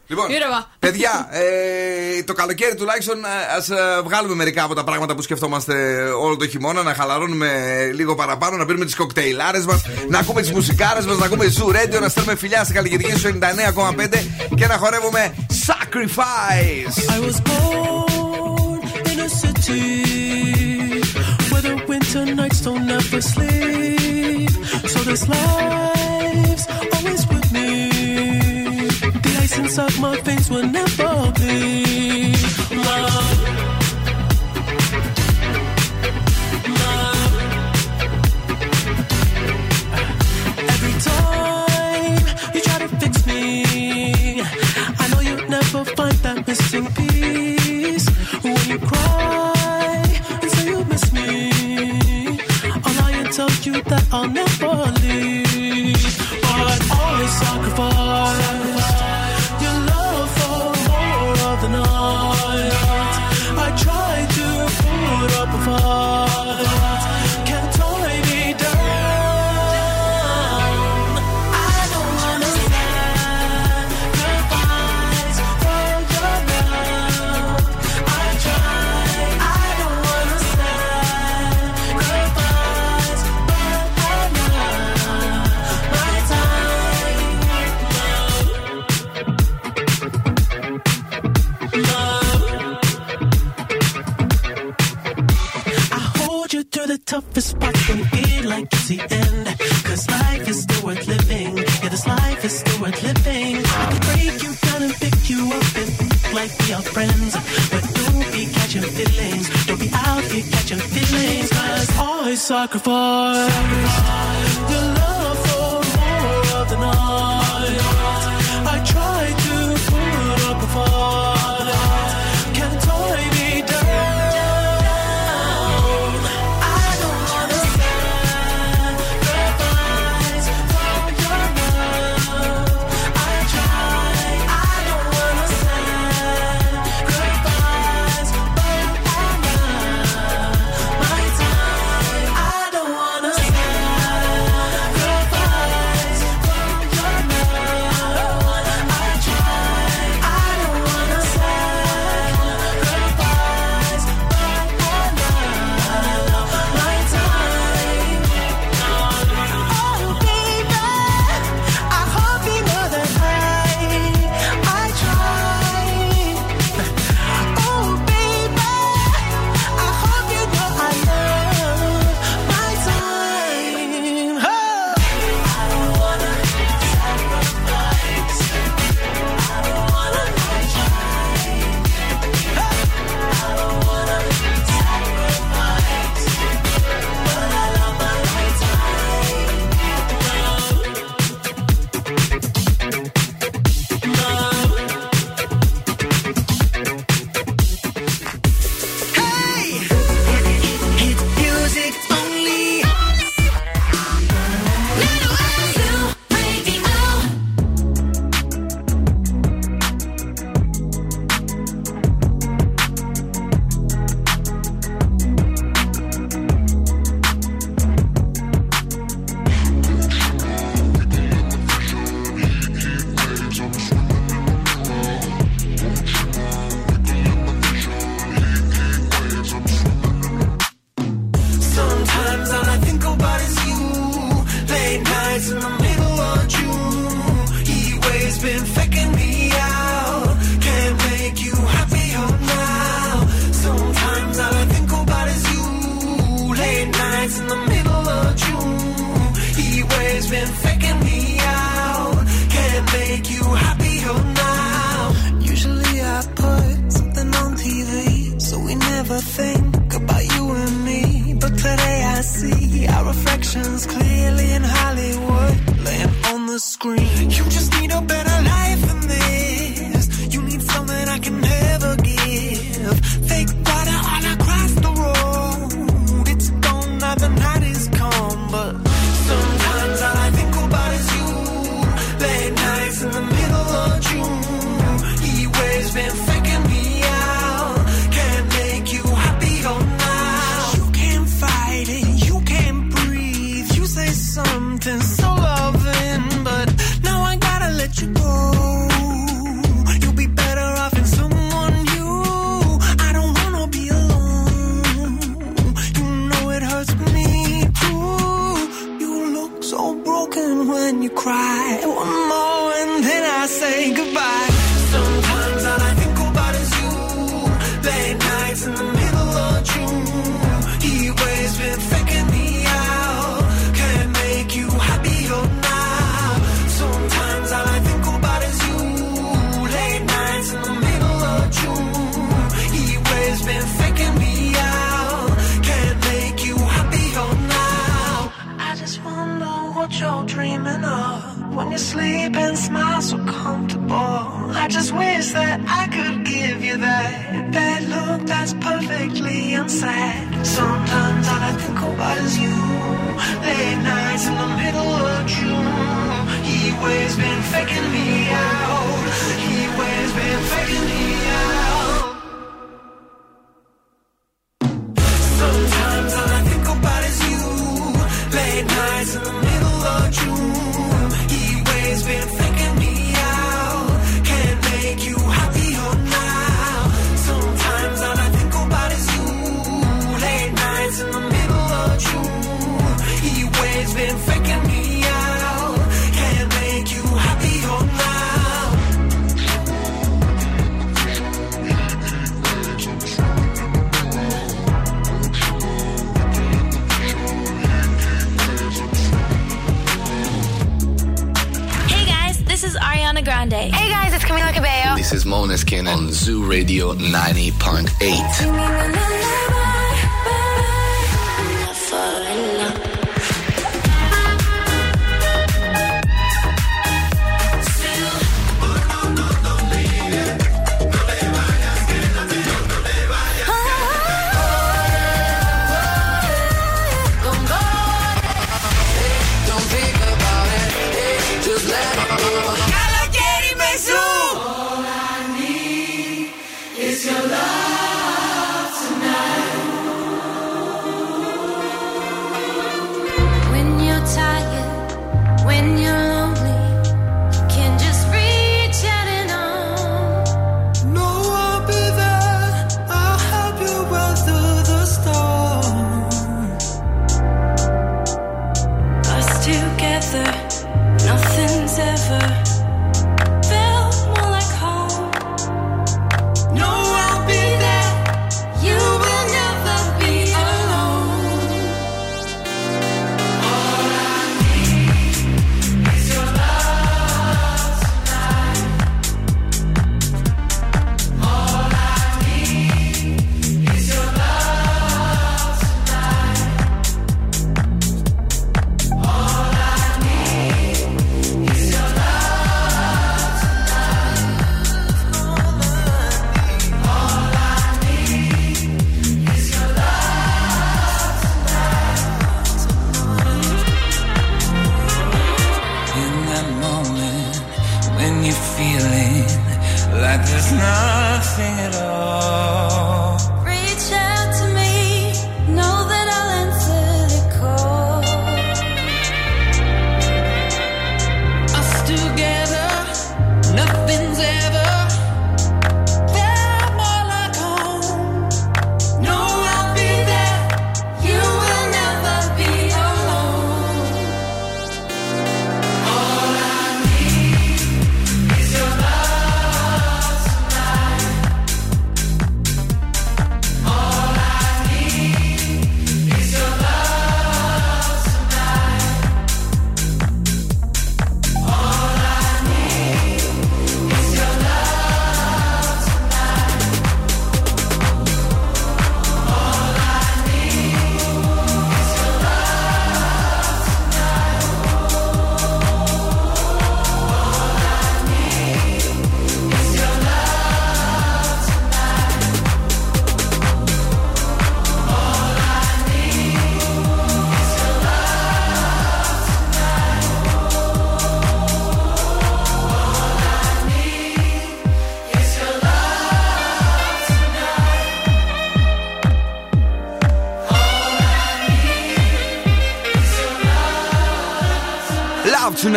Λοιπόν,
Ήρεμα.
παιδιά, ε, το καλοκαίρι τουλάχιστον ας βγάλουμε μερικά από τα πράγματα που σκεφτόμαστε όλο το χειμώνα, να χαλαρώνουμε λίγο παραπάνω, να πίνουμε τις κοκτέιλάρες μας, να ακούμε τις μουσικάρες μας, να ακούμε Zoo Radio, να στέλνουμε φιλιά στη καλλιτεχνική σου 99,5 και να χορεύουμε Sacrifice.
I was born in a city where the winter nights don't ever sleep. So this life's inside my face will never bleed. Love. Love. Every time you try to fix me, I know you'll never find that missing piece. When you cry and say you miss me, I'll lie and tell you that I'll never leave. But always sacrifice sacrifice.
Reflections clearly in Hollywood, laying on the screen.
You just need a better life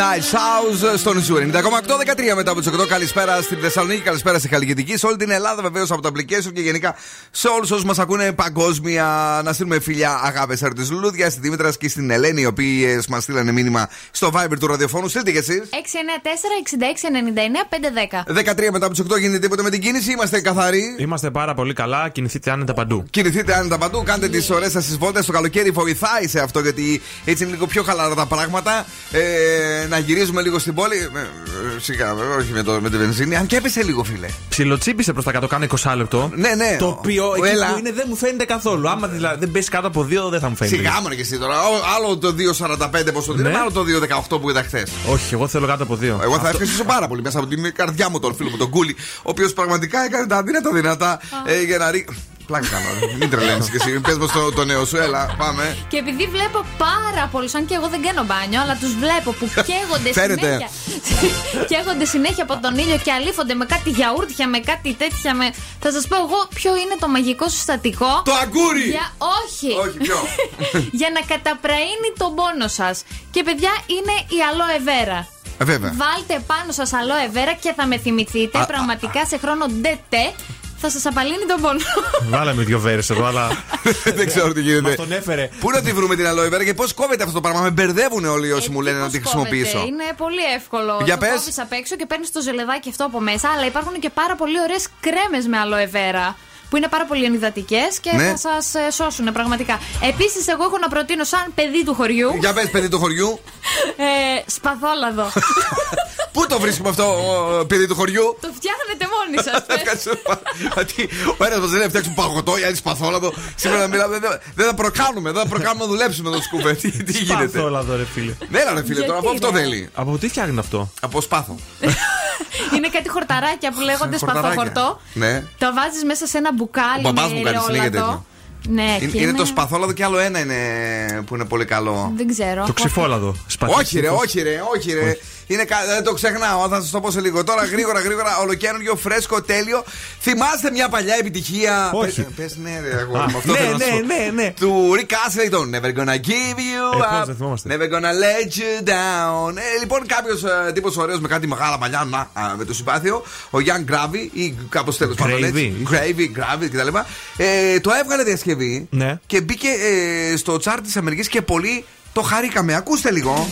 Love Tonight,
Shouse στον Zoo 90,8 13 μετά από τις 8. Καλησπέρα στη Θεσσαλονίκη, καλησπέρα στη Χαλκιδική, σε όλη την Ελλάδα βεβαίως από το application και γενικά σε όλους όσους μας ακούνε παγκόσμια. Να στείλουμε φιλιά αγάπε από της Λουλούδια, στην Δήμητρας και στην Ελένη, οι οποίες μας στείλανε μήνυμα στο Viber του ραδιοφώνου. Στείλτε και εσείς.
694-6699-510.
13 μετά από τις 8 γίνεται τίποτα με την κίνηση, είμαστε καθαροί.
Είμαστε πάρα πολύ καλά, κινηθείτε άνετα παντού.
Κινηθείτε άνετα παντού, κάντε τις ωραίες σας βόλτες. Το καλοκαίρι βοηθάει σε αυτό γιατί έτσι είναι λίγο πιο χαλαρά τα πράγματα. Ε, να γυρίζουμε λίγο στην πόλη. Ε, ε, Σιγά, όχι με, το, με τη βενζίνη. Αν και έπεσε λίγο, φίλε.
Ψιλοτσίπησε προς τα κάτω, κάνει 20 λεπτό.
Ναι, ναι.
Το οποίο εκεί
Έλα.
που είναι δεν μου φαίνεται καθόλου. Άμα δηλαδή δεν πέσει κάτω από 2, δεν θα μου φαίνεται.
Σιγά μόνο και εσύ τώρα. Ά- Άλλο το 2,45 πόσο δίνει,
Ναι.
άλλο το 2,18 που είδα χθες.
Όχι, εγώ θέλω κάτω από 2.
Εγώ θα ευχαριστήσω πάρα πολύ μέσα από την καρδιά μου τον φίλο μου τον Κούλι, ο οποίος πραγματικά έκανε τα αδύνατα δυνατά ε, για να ρίξει. Πλάκα κάνω. ρε. Μην τρελαίνεις και εσύ. Πες μας το, το νέο σου, έλα, πάμε.
Και επειδή βλέπω πάρα πολλούς, αν και εγώ δεν κάνω μπάνιο, αλλά τους βλέπω που καίγονται
Φαίνεται.
συνέχεια. καίγονται συνέχεια από τον ήλιο και αλείφονται με κάτι γιαούρτια, με κάτι τέτοια. Με... Θα σας πω εγώ ποιο είναι το μαγικό συστατικό.
Το αγκούρι!
Για... Όχι!
Όχι, ποιο;
για να καταπραΰνει τον πόνο σας. Και παιδιά είναι η aloe vera.
Ε, βέβαια.
Βάλτε πάνω σας aloe vera και θα με θυμηθείτε.
Α,
πραγματικά σε χρόνο ντετέ θα σας απαλύνει τον πόνο.
Βάλαμε δύο βέρες εδώ, αλλά.
Δεν ξέρω τι γίνεται.
Μας τον έφερε.
Πού να τη βρούμε την aloe vera και πώς κόβεται αυτό το πράγμα; Με μπερδεύουν όλοι όσοι μου λένε να τη
Πώς κόβεται;
χρησιμοποιήσω.
Είναι πολύ εύκολο.
Για
το
πες.
κόβεις απ' έξω και παίρνεις το ζελεδάκι αυτό από μέσα. Αλλά υπάρχουν και πάρα πολύ ωραίες κρέμες με aloe vera. Που είναι πάρα πολύ ενυδατικές και
Ναι.
θα σας σώσουν πραγματικά. Επίσης, εγώ έχω να προτείνω σαν παιδί του χωριού.
Για πες, παιδί του χωριού.
Ε, σπαθόλαδο.
Πού το βρίσκουμε αυτό, ο, παιδί του χωριού;
το φτιάχνετε μόνοι σας.
Ευχαριστώ πάρα- Γιατί ο ένας μας λέει να φτιάξουμε παγωτό, η άλλη σπαθόλαδο. Σήμερα μιλάμε, δεν, δεν θα προκάνουμε, δεν θα προκάνουμε να δουλέψουμε εδώ σκούπε. Τι, τι γίνεται;
Σπαθόλαδο, ρε φίλε.
Ναι, έλα, ρε φίλε, τώρα από
Γιατί,
αυτό
ρε;
θέλει.
Από τι φτιάχνει αυτό;
Από σπάθο.
είναι κάτι χορταράκια που λέγονται
Χορταράκια.
σπαθοχορτό.
Ναι.
Το βάζεις μέσα σε ένα μπουκάλι.
Μπαμπάς
με
μου κάνει συνέχεια
ελαιόλαδο.
τέτοιο.
Ναι,
Είναι,
και
είναι το σπαθόλαδο και άλλο ένα είναι που είναι πολύ καλό.
Δεν ξέρω.
Το ξυφόλαδο. Σπαθί
Όχι ρε,
ξύφος.
όχι ρε, όχι ρε. Είναι κα... Δεν το ξεχνάω, θα σας το πω σε λίγο. Τώρα γρήγορα, γρήγορα, ολοκένουργιο, φρέσκο, τέλειο. Θυμάστε μια παλιά επιτυχία;
Όχι.
Πε ναι, ρε, αγόρι
Α,
μου, αυτό
ναι,
θέλω να σου
ναι,
πω.
ναι, ναι.
Του Rick Astley, τον Never gonna give you
Ε, πώς
up.
δεν θυμόμαστε.
Never gonna let you down. Ε, λοιπόν, κάποιος ε, τύπος ωραίος με κάτι μεγάλα μαλλιά, να, α, με το συμπάθειο, ο Young Gravy ή κάπως τέλος πάντων
Gravy.
έτσι. Gravy, Gravy κτλ. Ε, το έβγαλε διασκευή
Ναι.
και μπήκε ε, στο τσάρτ της Αμερικής και πολύ το χαρήκαμε. Ακούστε λίγο.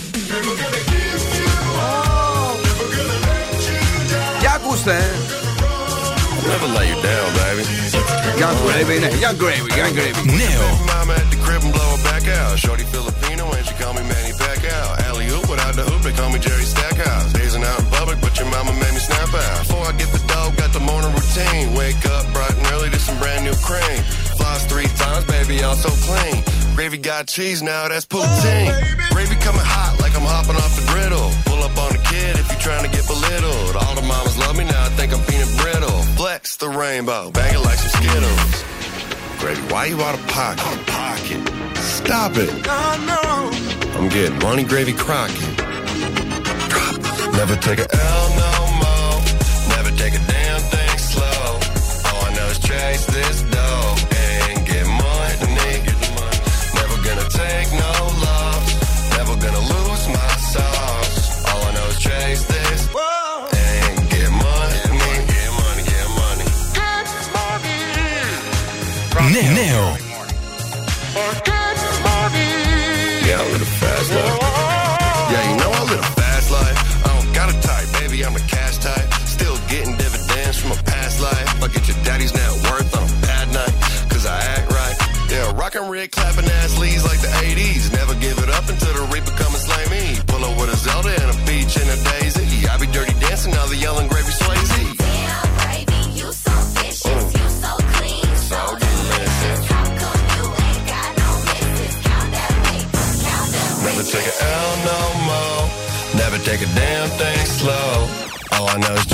Puste.
Never let you down, baby.
Young gravy, young gravy, young gravy.
Neil.
mama at the crib and blow her back out. Shorty Filipino and she call me Manny Pacquiao. Alley oop without the hoop, they call me Jerry Stackhouse. Dazing out in public, but your mama made me snap out. Before I get the dog, got the morning routine. Wake up bright and early to some brand new cream. Floss three times, baby, I'm so clean. Gravy got cheese now, that's poutine. Gravy coming hot like I'm hopping off the griddle. Pull up on the kid if you're trying to get belittled. All the mamas love me now, I think I'm peanut brittle. Flex the rainbow, bang it like some Skittles. Gravy, why you out of pocket? Out of pocket. Stop it. I'm getting money gravy crockett. Never take a L no
Neo.
Yeah, I live a fast life. Yeah, you know I live a fast life. I don't got type, baby, I'm a cash type. Still getting dividends from a past life. I get your daddy's net worth on bad I act right. Yeah, rockin' red, clapping ass leads like the 80s. Never give it up until the reaper comes Never take a L no more. Never take a damn thing slow. All I know is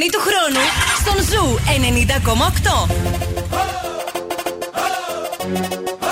Χριστουγεννιανή του χρόνου στον Ζου 90,8.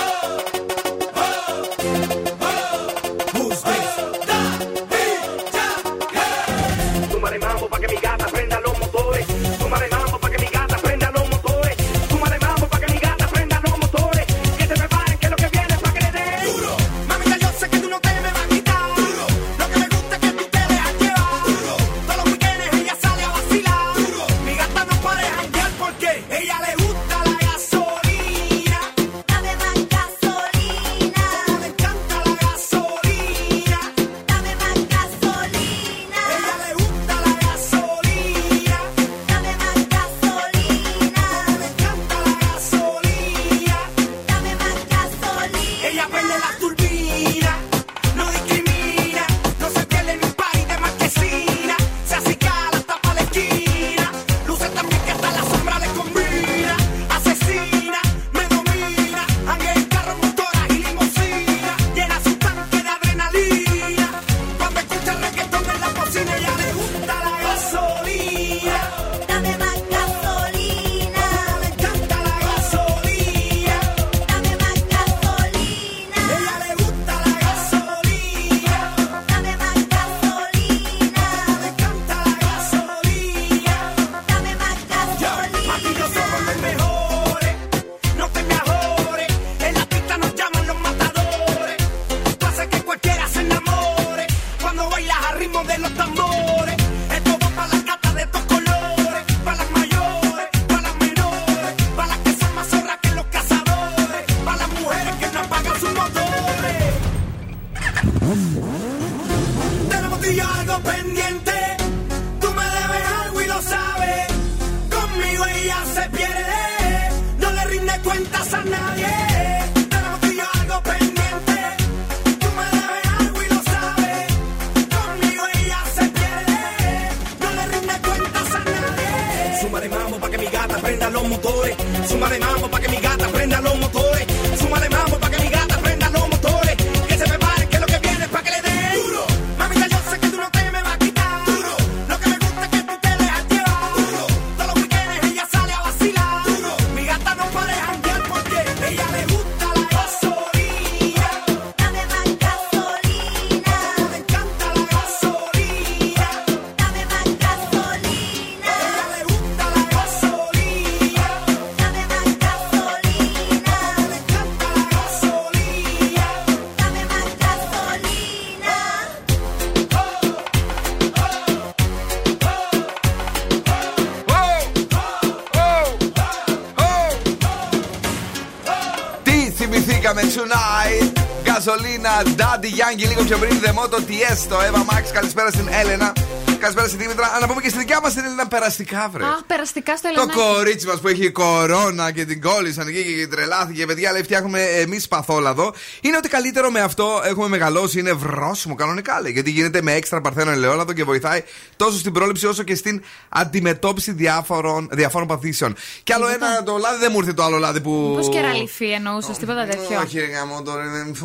Θυμηθήκαμε tonight. Γαζολίνα, Daddy Yankee, λίγο πιο πριν. Δεμότο, τι έστω. Εύα Μάξ, καλησπέρα στην Έλενα. Καλησπέρα στην Δήμητρα. Α, να πούμε και στη δικιά μας την Έλενα περαστικά, βρε.
Αχ, περαστικά στο
Το
Ελενάκι.
κορίτσι μας που έχει κορώνα και την κόλλησαν εκεί και τρελάθηκε. Παιδιά, λέει, φτιάχνουμε εμείς παθόλαδο. Είναι ότι καλύτερο με αυτό έχουμε μεγαλώσει. Είναι βρόσιμο κανονικά, λέει. Γιατί γίνεται με έξτρα παρθένο ελαιόλαδο και βοηθάει τόσο στην πρόληψη όσο και στην αντιμετώπιση διάφορων, διαφόρων παθήσεων. Και άλλο ένα, το λάδι δεν μου ήρθε το άλλο λάδι που.
Πώ κεραλιφή εννοούσες, τίποτα τέτοιο.
Όχι, ρε γάμο, τώρα δεν.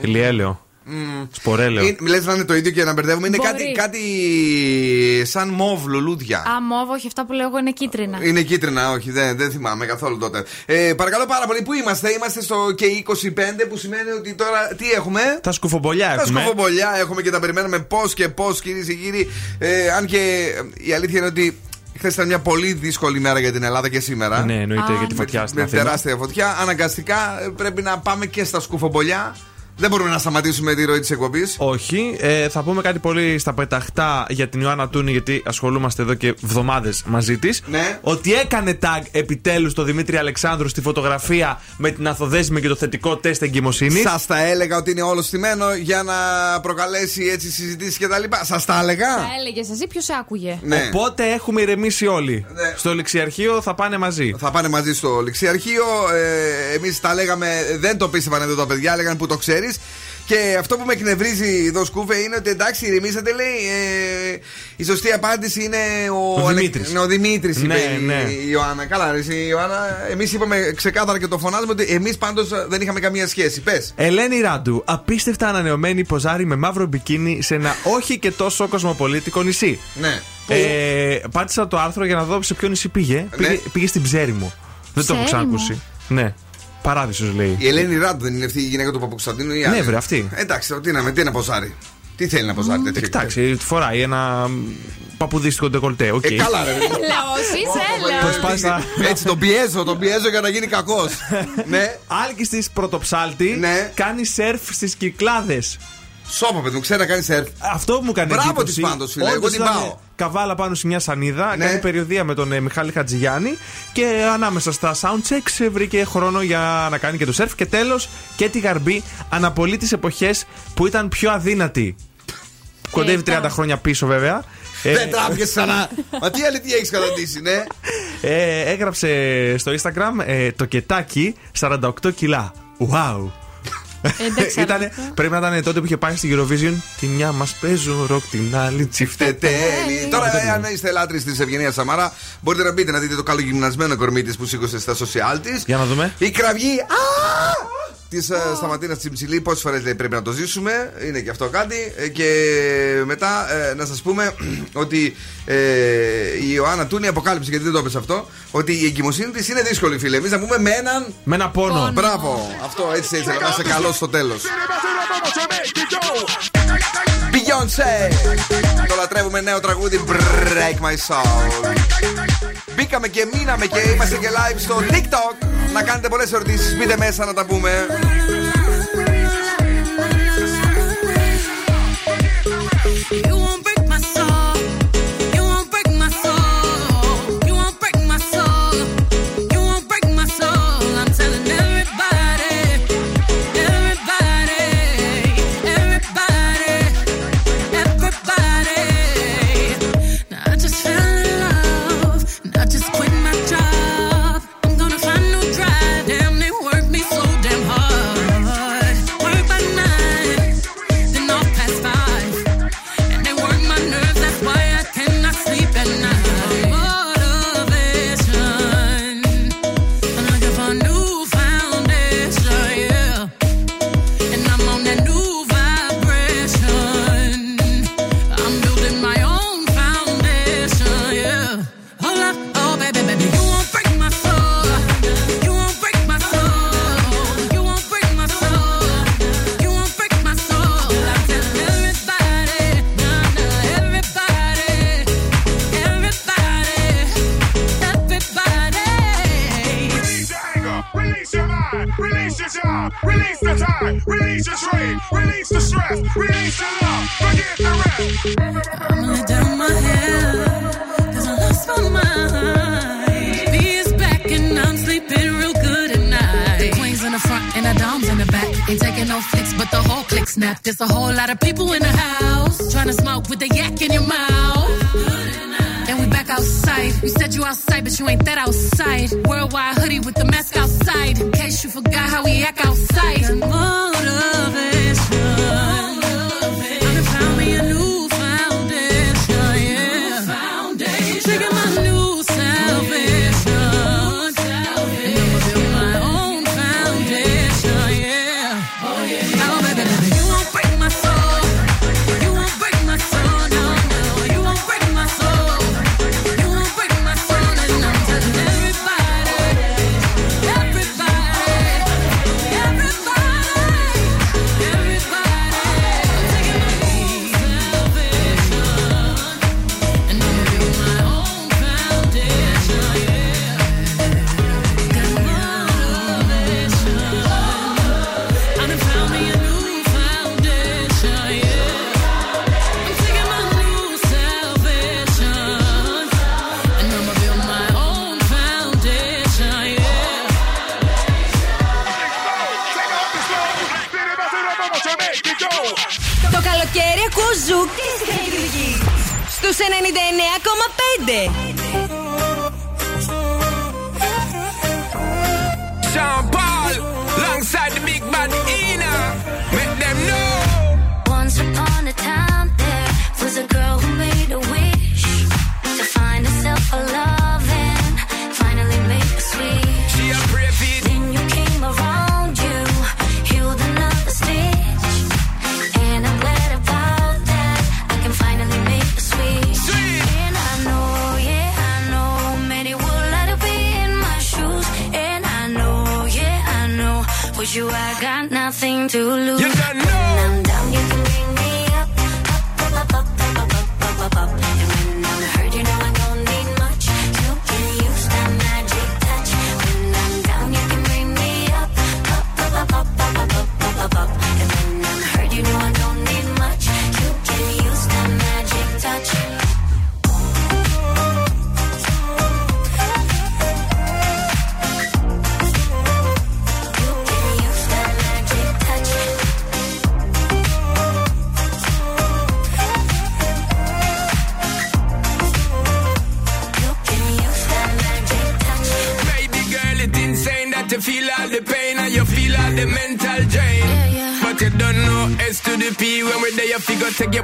Ηλιέλαιο. Σπορέλαιο.
Λες να είναι το ίδιο και να μπερδεύουμε. Είναι
Μπορεί.
κάτι, κάτι σαν μοβ λουλούδια.
Α, μόβ, όχι αυτά που λέω εγώ είναι κίτρινα.
Είναι κίτρινα, όχι, δεν, δεν θυμάμαι καθόλου τότε. Ε, παρακαλώ πάρα πολύ, πού είμαστε, είμαστε στο K25 που σημαίνει ότι τώρα τι έχουμε;
Τα σκουφομπολιά
Τα
έχουμε.
σκουφομπολιά έχουμε και τα περιμένουμε πώς και πώς, κυρίες και κύριοι. Ε, αν και η αλήθεια είναι ότι χθες ήταν μια πολύ δύσκολη μέρα για την Ελλάδα και σήμερα.
Ναι, εννοείται
Α.
για τη φωτιά στην
Με
Αθήνα.
τεράστια φωτιά. Αναγκαστικά ε, πρέπει να πάμε και στα σκουφομπολιά. Δεν μπορούμε να σταματήσουμε τη ροή της εκπομπής.
Όχι. Ε, θα πούμε κάτι πολύ στα πεταχτά για την Ιωάννα Τούνη, γιατί ασχολούμαστε εδώ και εβδομάδες μαζί της.
Ναι.
Ότι έκανε tag επιτέλους το Δημήτρη Αλεξάνδρου στη φωτογραφία με την αθοδέσμη και το θετικό τεστ εγκυμοσύνης.
Σας τα έλεγα ότι είναι όλο στημένο για να προκαλέσει έτσι συζητήσεις κτλ. Σας τα έλεγα.
Τα έλεγε εσύ, ποιος άκουγε;
Ναι.
Οπότε έχουμε ηρεμήσει όλοι.
Ναι.
Στο ληξιαρχείο θα πάνε μαζί.
Θα πάνε μαζί στο ληξιαρχείο. Ε, Εμείς τα λέγαμε, δεν το πίστευαν εδώ τα παιδιά, έλεγαν που το ξέρει. Και αυτό που με εκνευρίζει εδώ, Σκούφε, είναι ότι εντάξει, ηρεμήσατε, λέει. Ε, η σωστή απάντηση είναι ο,
Ο
Αλε-
Δημήτρης.
ναι, ο Δημήτρης, είπε
Ναι,
η-
ναι.
η Ιωάννα. Καλά, ρε, εσύ, η Ιωάννα. Εμείς είπαμε ξεκάθαρα και το φωνάζουμε ότι εμείς πάντως δεν είχαμε καμία σχέση. Πες.
Ελένη Ράντου, απίστευτα ανανεωμένη ποζάρει με μαύρο μπικίνι σε ένα όχι και τόσο κοσμοπολίτικο νησί.
Ναι.
Ε, πάτησα το άρθρο για να δω σε ποιο νησί πήγε. Πήγε, πήγε στην Ψέριμο. Δεν το έχω
Ψέριμο.
ξανακούσει. Ναι. Παράδεισος λέει.
Η Ελένη Ράντου δεν είναι αυτή η γυναίκα του Παπακωνσταντίνου ή άλλη;
Ναι, βρε, αυτή.
Εντάξει, τι να με, τι να ποζάρει. Τι θέλει να ποζάρει τέτοιο.
Εντάξει, φοράει ένα παπουδίστικο ντεκολτέ. οκ.
Ε, καλά, ρε.
Έλεος,
Έτσι τον πιέζω, τον πιέζω για να γίνει κακός. ναι.
Άλκης της πρωτοψάλτη κάνει σερφ στις κυκλάδες.
Σώπα, παιδί μου, ξέρει να κάνεις σερφ.
Αυτό μου κάνει
Μπράβο
εντύπωση.
της πάντως, φίλε, εγώ
Όντως
την
ήταν
πάω.
Καβάλα πάνω σε μια σανίδα,
Ναι.
κάνει περιοδία με τον ε, Μιχάλη Χατζηγιάννη και ανάμεσα στα soundchecks ε, βρήκε χρόνο για να κάνει και το σερφ και τέλος και τη γαρμπή αναπολύει τις εποχές που ήταν πιο αδύνατη. Κοντεύει 30 χρόνια πίσω βέβαια. Ε,
Δεν τράπηκε ξανά. Μα τι αλήθεια έχεις καταντήσει, ναι.
ε, έγραψε στο Instagram ε, το κετάκι 48 κιλά. Wow.
Εντάξει,
Ήτανε, πρέπει να ήταν τότε που είχε πάει στη Eurovision. Τη μια μας παίζουν ροκ, την άλλη τσιφτετέλη.
Τώρα, ε, αν είστε λάτρε της Ευγενίας Σαμαρά, μπορείτε να μπείτε να δείτε το καλογυμνασμένο κορμί της που σήκωσε στα social της.
Για να δούμε.
Η κραυγή της Σταματίνα Τσιμψιλή. Πόσες φορές λέει πρέπει να το ζήσουμε. Είναι και αυτό κάτι. Ε, Και μετά ε, να σας πούμε ότι ε, η Ιωάννα Τούνη αποκάλυψε, γιατί δεν το έπεσε αυτό, ότι η εγκυμοσύνη της είναι δύσκολη, φίλε. Εμείς να πούμε με έναν.
Με ένα πόνο.
Μπράβο. Αυτό έτσι ήθελα να είσαι καλός στο τέλος. Beyoncé! Το λατρεύουμε νέο τραγούδι Break My Soul. Μπήκαμε και μείναμε και είμαστε και live στο TikTok. Να κάνετε πολλές ερωτήσεις, μπείτε μέσα να τα πούμε.
lose.
You got
no to
get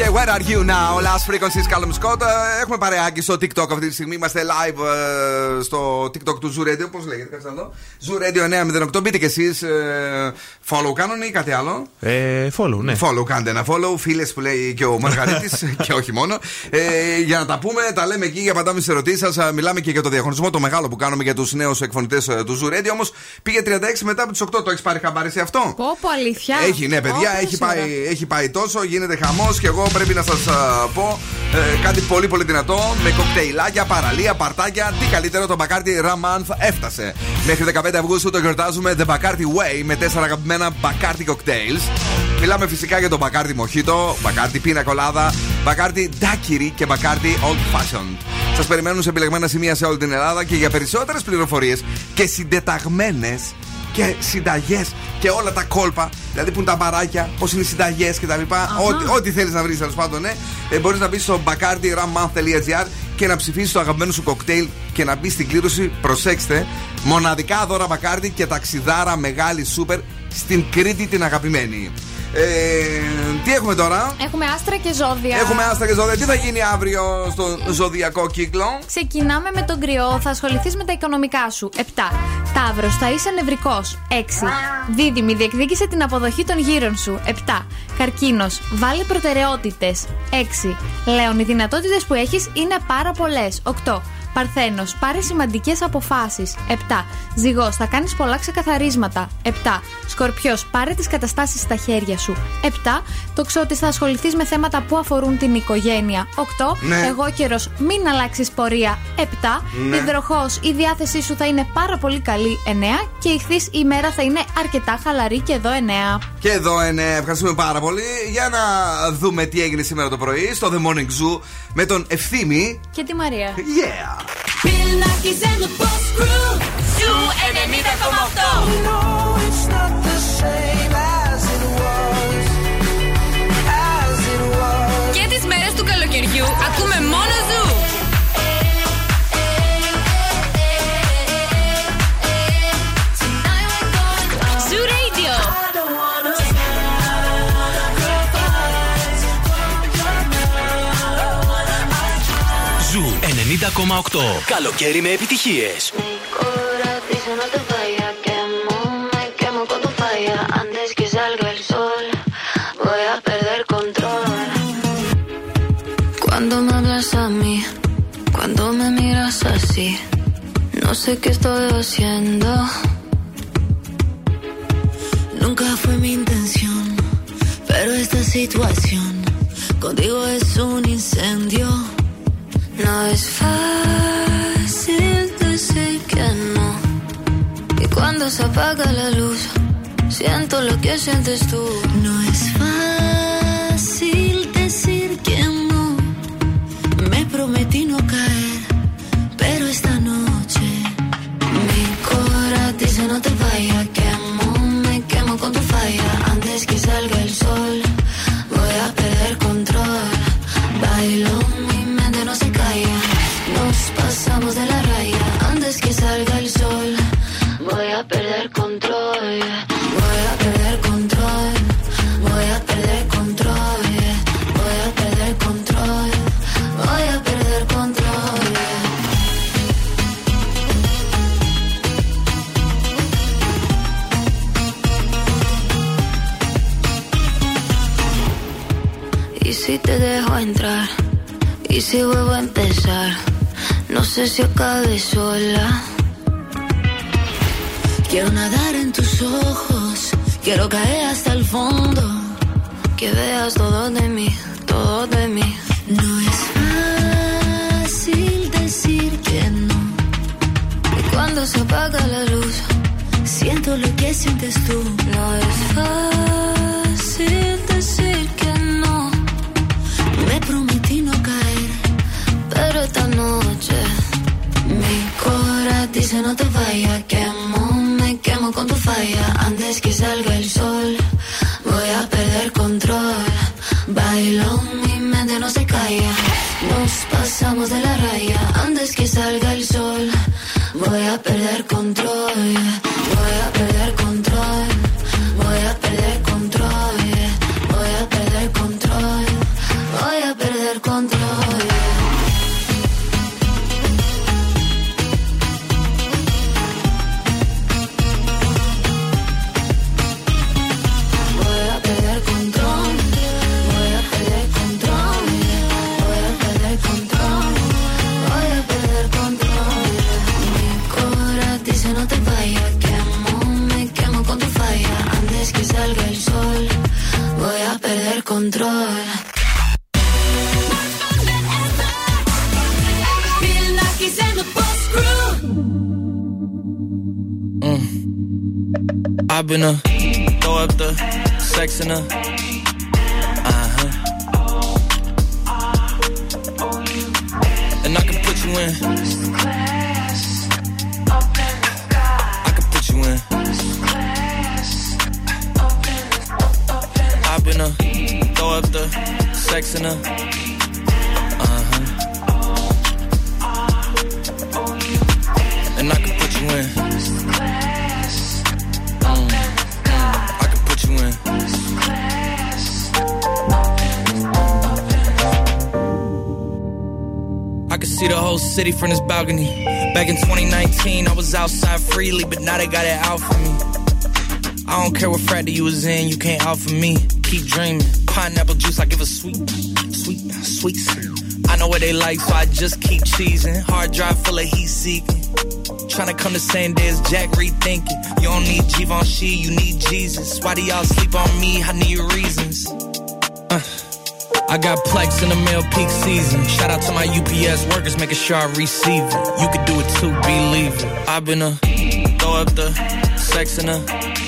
Okay, where are you now? Last frequencies, Callum Scott. Ε, Έχουμε παρεάκι στο TikTok αυτή τη στιγμή. Είμαστε live ε, στο TikTok του Zoo Radio. Πώς λέγεται, κάτσε να δω. Zoo Radio 908. Μπείτε κι εσείς. follow κάνουν ή κάτι άλλο;
Ε, follow, ναι.
Follow, κάντε ένα follow. Φίλες που λέει και ο Μαργαρίτης και όχι μόνο. Ε, για να τα πούμε, τα λέμε εκεί, για απαντάμε στις ερωτήσεις σας. Μιλάμε και για το διαγωνισμό το μεγάλο που κάνουμε για τους νέους εκφωνητές του Zoo Radio. Όμως πήγε 36 μετά από τις 8. Το έχεις πάρει χαμπάρι σε αυτό;
Πω, πω, αλήθεια.
Έχει, ναι, παιδιά,
Ω,
έχει
πόση ώρα.
πάει, έχει πάει τόσο, γίνεται χαμός και εγώ πρέπει να σας πω ε, κάτι πολύ πολύ δυνατό με κοκτέιλάκια, παραλία, παρτάκια. Τι καλύτερο, το Bacardi Ram Month έφτασε. Μέχρι 15 Αυγούστου το γιορτάζουμε The Bacardi Way με τέσσερα αγαπημένα Bacardi Cocktails. Μιλάμε φυσικά για το Bacardi Mojito, Bacardi Pina Colada, Bacardi Daiquiri και Bacardi Old Fashioned. Σας περιμένουν σε επιλεγμένα σημεία σε όλη την Ελλάδα και για περισσότερες πληροφορίες και συντεταγμένες και συνταγές και όλα τα κόλπα. Δηλαδή που είναι τα μπαράκια, πώς είναι οι συνταγές κτλ. Ό,τι, ό,τι θέλεις να βρεις τέλος πάντων, ναι. Ε, Μπορείς να μπεις στο bacardiramouth.gr και να ψηφίσεις το αγαπημένο σου κοκτέιλ και να μπεις στην κλήρωση. Προσέξτε, μοναδικά δώρα Μπακάρντι και ταξιδάρα μεγάλη σούπερ στην Κρήτη την αγαπημένη. Ε, τι έχουμε τώρα;
Έχουμε άστρα και ζώδια.
Έχουμε άστρα και ζώδια. Τι θα γίνει αύριο στο ζωδιακό κύκλο;
Ξεκινάμε με τον κρυό. Θα ασχοληθείς με τα οικονομικά σου. 7. Ταύρος, θα είσαι νευρικός. 6. Δίδυμη, διεκδίκησε την αποδοχή των γύρων σου. 7. Καρκίνος, βάλε προτεραιότητες. 6. Λέων, οι δυνατότητες που έχεις είναι πάρα πολλές. 8. Παρθένος, πάρε σημαντικές αποφάσεις. 7. Ζυγός, θα κάνεις πολλά ξεκαθαρίσματα. 7. Σκορπιός, πάρε τις καταστάσεις στα χέρια σου. 7. Τοξότη, θα ασχοληθείς με θέματα που αφορούν την οικογένεια. 8.
Ναι.
Εγώ καιρο, μην αλλάξεις πορεία. 7.
Ναι.
Υδροχόε, η διάθεσή σου θα είναι πάρα πολύ καλή. 9. Και Ιχθύ η ημέρα θα είναι αρκετά χαλαρή και εδώ 9.
Και εδώ είναι, ευχαριστούμε πάρα πολύ. Για να δούμε τι έγινε σήμερα το πρωί στο The Morning Zoo με τον Ευθύμη.
Και τη Μαρία.
Yeah!
Bill Nakis and the Boss Crew. Zoo 90,8.
Και τις μέρες του καλοκαιριού ακούμε μόνο
Zoo. Zoo a perder control. Cuando me hablas a mí, cuando me miras así, no sé qué estoy haciendo. Nunca fue mi intención, pero esta situación contigo es un incendio. No es fácil decir que no. Y cuando se apaga la luz, siento lo que sientes tú. No es fácil decir que no. Me prometí no caer, pero esta noche mi corazón dice no te vayas.
Been a throw up the sex in her. Uh huh. And I could put you in. I could put you in. I could see the whole city from this balcony. Back in 2019, I was outside freely, but now they got it out for me. I don't care what frat you was in, you can't out for me. Keep dreaming. Pineapple juice, I give a sweet, sweet, sweet. I know what they like, so I just keep cheesing. Hard drive full of heat seeking. Trying to come the same day as Jack rethinking. You don't need Givenchy, you need Jesus. Why do y'all sleep on me? I need reasons. Uh, I got Plex in the mail peak season. Shout out to my UPS workers, making sure I receive it. You could do it too, believe it. I've been a throw up the sex in her.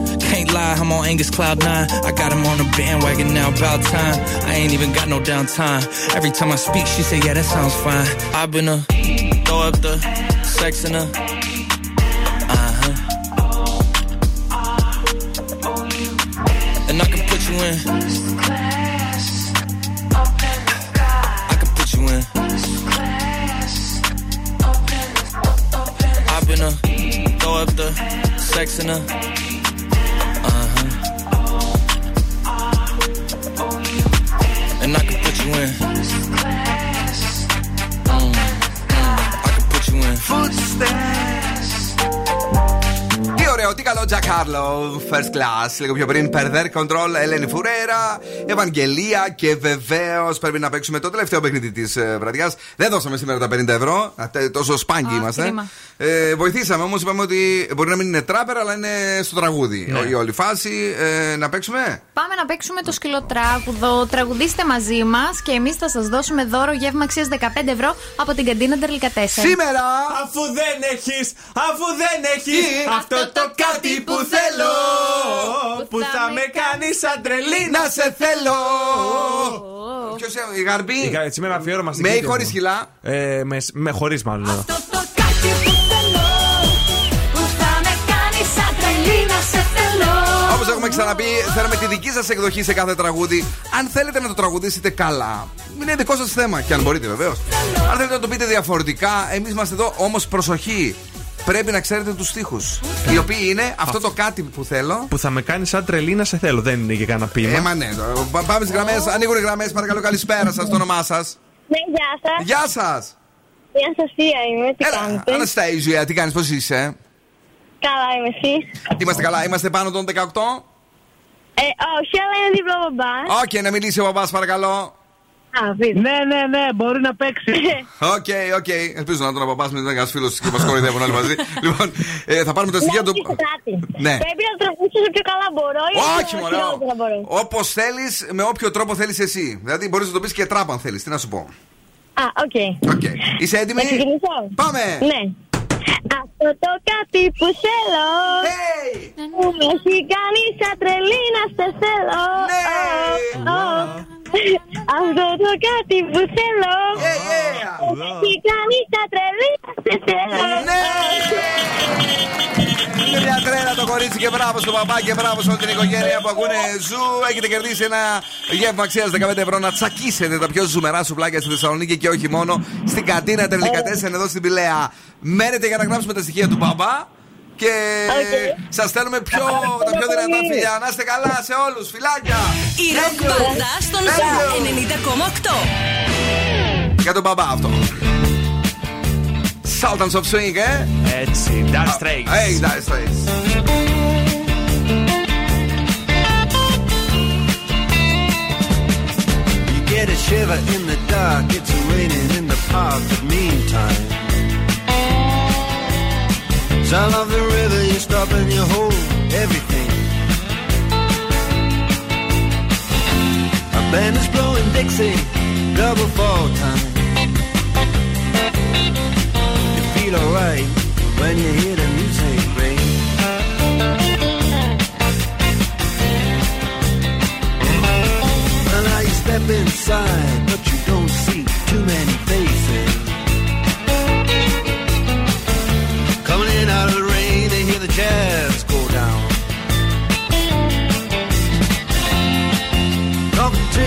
Can't lie, I'm on Angus Cloud 9. I got him on the bandwagon now, about time. I ain't even got no downtime. Every time I speak, she say, yeah, that sounds fine. I've been a throw up the sex in her. Uh-huh. And I can put you in. I can put you in. I've been a throw up the sex in her.
Τι ωραίο, τι καλό Jack Harlow, first class. Λίγο πιο πριν, Perder Control, Ελένη Φουρέρα, Ευαγγελία και βεβαίως πρέπει να παίξουμε το τελευταίο παιχνίδι της βραδιάς. Δεν δώσαμε σήμερα τα 50 ευρώ, ε, τόσο σπάνγκοι είμαστε.
κρίμα.
Ε, βοηθήσαμε όμως, είπαμε ότι μπορεί να μην είναι τράπερα, αλλά είναι στο τραγούδι.
Ναι.
Η όλη φάση. Ε, να παίξουμε;
Πάμε να παίξουμε το σκυλοτράγουδο. Τραγουδίστε μαζί μας και εμείς θα σας δώσουμε δώρο γεύμα αξίας 15 ευρώ από την καντίνα Τερλικατέσσερα.
Σήμερα!
Αφού δεν έχεις, αφού δεν έχεις αυτό το κάτι που θέλω. Που θα με κάνει σαν τρελή
Να σε θέλω! Ποιος η γαρμπή;
Η γα- Σήμερα αφιέρωμα στην
Με ή
Κίτια
χωρίς
μου.
χιλά.
Ε, με, με χωρίς μάλλον.
Όπως έχουμε ξαναπεί, θέλουμε τη δική σας εκδοχή σε κάθε τραγούδι. Αν θέλετε να το τραγουδήσετε καλά, είναι δικό σας θέμα. Και αν μπορείτε βεβαίως. Αν θέλετε να το πείτε διαφορετικά, εμείς είμαστε εδώ. Όμως προσοχή. Πρέπει να ξέρετε τους στίχους. Οι οποίοι είναι αυτό το κάτι που θέλω.
Που θα με κάνει σαν τρελή να σε θέλω. Δεν είναι για κανένα ποίημα.
Ε, μα ναι. το- πα- Πάμε στι γραμμές. Ανοίγουν οι γραμμές. Παρακαλώ, καλησπέρα σας, το όνομά σας.
Ναι, γεια σας.
Γεια σας.
Η Αναστασία είμαι, τι κάνετε;
Αναστέιζια, τι κάνεις, πώς είσαι;
Καλά είμαι εσείς;
Είμαστε καλά, είμαστε πάνω των 18.
Ε, όχι, αλλά είναι δίπλα ο μπαμπάς.
Οκ, να μιλήσει ο μπαμπάς, παρακαλώ.
Ναι, ναι, ναι, μπορεί να παίξει.
OK, OK. Ελπίζω να τον απαπά με ένα φίλος και μας κοροϊδεύουν όλοι μαζί. λοιπόν, ε, θα πάρουμε τα στοιχεία του. Ναι.
Πρέπει να το τραγουδήσω όσο πιο καλά μπορώ. ή
Όχι,
όσο
μωρέ.
χειρότερα μπορώ.
Όπως θέλεις, με όποιο τρόπο θέλεις εσύ. Δηλαδή, μπορείς να το πεις και τράπ αν θέλεις. Τι να σου πω.
Α, οκ.
Είσαι έτοιμη;
Να ξεκινήσω.
Πάμε.
Ναι. Αυτό το κάτι που θέλω Που με έχει κάνει σαν τρελή να σε θέλω
Ναι.
Ω, ω. Αυτό το κάτι που θέλω Που με έχει κάνει σαν τρελή να σε θέλω
Ναι. Είναι μια τρέλα το κορίτσι και μπράβο στον παπά και μπράβο σε όλη την οικογένεια που ακούνε ζου. Έχετε κερδίσει ένα γεύμα αξίας 15 ευρώ να τσακίσετε τα πιο ζουμερά σουβλάκια στη Θεσσαλονίκη και όχι μόνο στην κατίνα Τερλικατέσσεν εδώ στην Πηλαία. Μένετε για να γράψουμε τα στοιχεία του μπαμπά. Και σας στέλνουμε πιο, τα πιο δυνατά φιλιά. Να είστε καλά σε όλους. Φιλάκια!
Η ροκ μπάντα στον Zoo 90,8.
Για τον μπαμπά αυτό. Sultans of Swing, ε!
Έτσι, Dire Straits.
Hey, Dire Straits.
You get a shiver in the dark, it's raining in the park, but meantime. Sound of the river, you stop and you hold everything. A band is blowing Dixie, double fall time. You feel alright when you hear the music ring. Well, now you step inside, but you don't see too many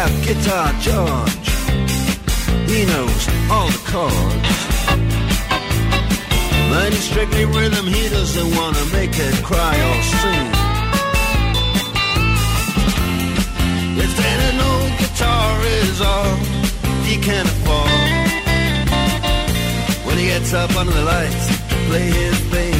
Out Guitar George. He knows all the chords. But strictly rhythm, he doesn't want to make it cry or sing. If then an old guitar is all he can afford. When he gets up under the lights to play his thing.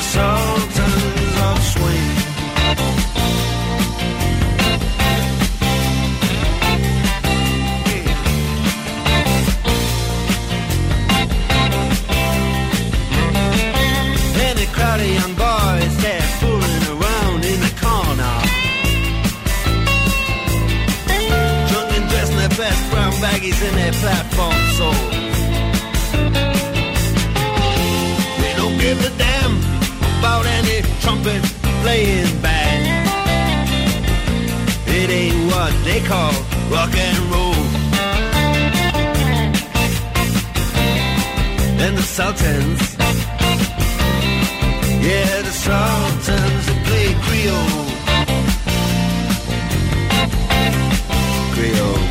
Sultans of Swing. And a crowd of young boys, they're fooling around in the corner. Drunk and dressed in their best brown baggies in their platform trumpet playing band. It ain't what they call rock and roll. And the Sultans yeah, the Sultans that play Creole. Creole.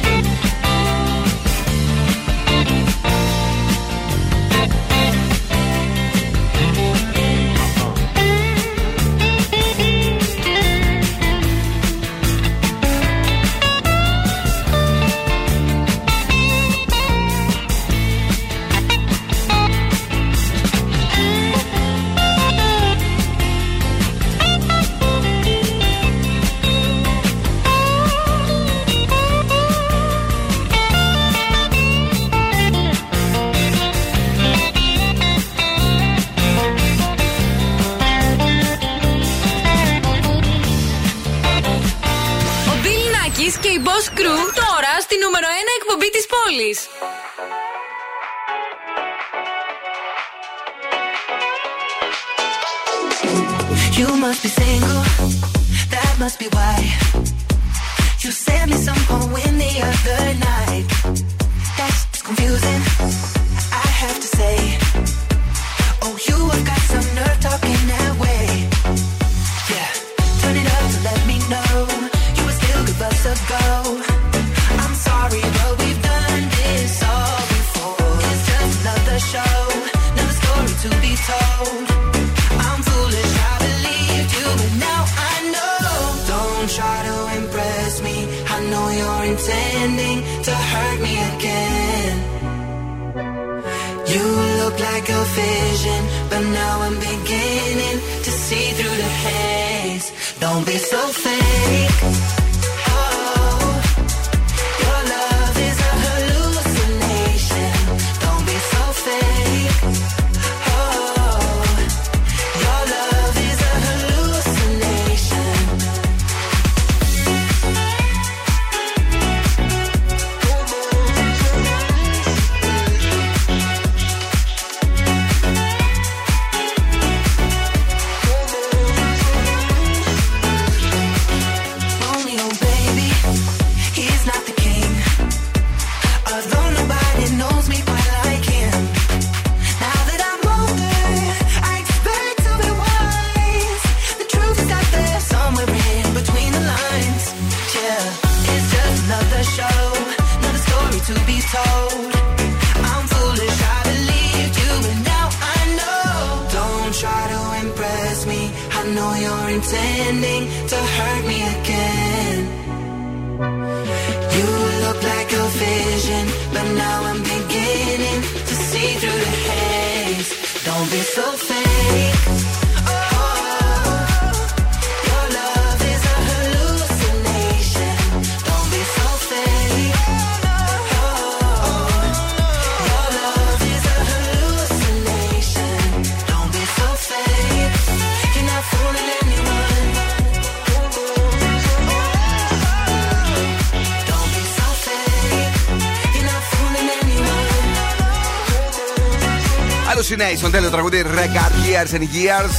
Years and Years.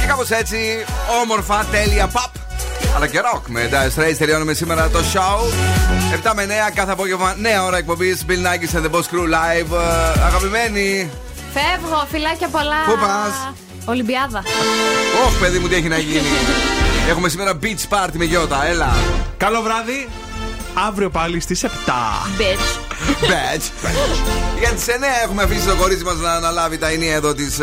Και κάπως έτσι, όμορφα, τέλεια, pop. Αλλά και rock με τα Strays τελειώνουμε σήμερα το show. 7 με 9 κάθε απόγευμα, νέα ώρα εκπομπής. Bill Nackis and the Boss Crew live. Ε, Αγαπημένοι,
Φεύγω, φιλάκια πολλά.
Πού πας;
Ολυμπιάδα.
Ωχ, παιδί μου, τι έχει να γίνει. Έχουμε σήμερα beach party με γιώτα, έλα.
Καλό βράδυ. Αύριο πάλι στις 7.
Bitch.
Badge. Για τις 9 έχουμε αφήσει το κορίτσι μας να αναλάβει τα ενία εδώ της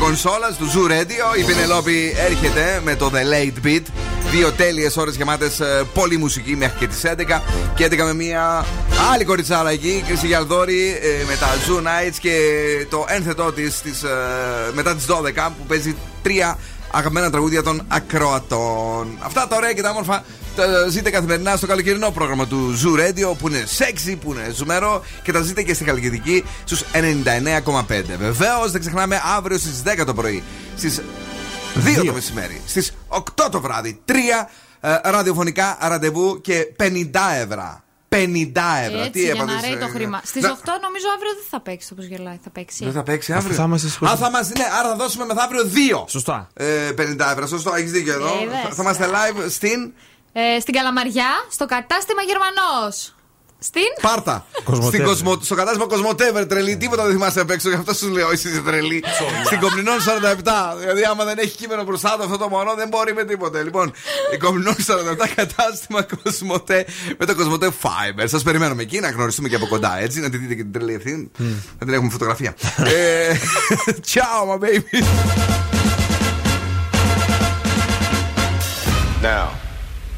κονσόλας του Zoo Radio. Η Πινελόπη έρχεται με το The Late Beat. Δύο τέλειες ώρες γεμάτες πολύ μουσική μέχρι και τις 11. Και 11 με μια άλλη κοριτσάρα εκεί, Κρίση Γιαλδόρη, ε, με τα Zoo Nights και το ένθετό της μετά τις 12 που παίζει τρία αγαπημένα τραγούδια των ακροατών. Αυτά τα ωραία και τα όμορφα τα ζείτε καθημερινά στο καλοκαιρινό πρόγραμμα του Zoo Radio που είναι sexy, που είναι ζουμερό και τα ζείτε και στην Καλλικιδική στους 99,5. Βεβαίως δεν ξεχνάμε αύριο στις 10 το πρωί, στις 2 το μεσημέρι, στις 8 το βράδυ, 3 ραδιοφωνικά ραντεβού και 50 ευρώ. 50 ευρώ.
Έτσι,
Τι
για
έπαθες,
να ρέει το
ε,
χρήμα. Στις 8
να-
νομίζω αύριο δεν θα παίξει όπως γελάει. Θα παίξει.
Δεν θα παίξει αύριο.
θα είμαστε στις
Α, θα είμαστε, ναι, άρα θα δώσουμε μεθαύριο 2.
Σωστά.
Ε, 50 ευρώ, σωστό, έχεις δίκιο εδώ.
Ε, είδες.
θα, θα είμαστε live στην
Ε, στην Καλαμαριά, στο κατάστημα Γερμανός. Στην;
Πάρτα.
Κοσμοτέ.
Στην Κοσμο... Στο κατάστημα Κοσμοτέβερ τρελή. Τίποτα δεν θυμάστε απ' έξω. Γι' αυτό σου λέω, εσύ είσαι τρελή. Στην Κομνηνών 47. Δηλαδή, άμα δεν έχει κείμενο μπροστά του αυτό το μωρό, δεν μπορεί με τίποτε. Λοιπόν, η Κομνηνών 47 κατάστημα Κοσμοτέ με το Κοσμοτέ Fiber. Σας περιμένουμε εκεί να γνωριστούμε και από κοντά, έτσι. Να τη δείτε και την τρελή ευθύνη. Να την έχουμε φωτογραφία. Ε, Ciao, my baby.
Now,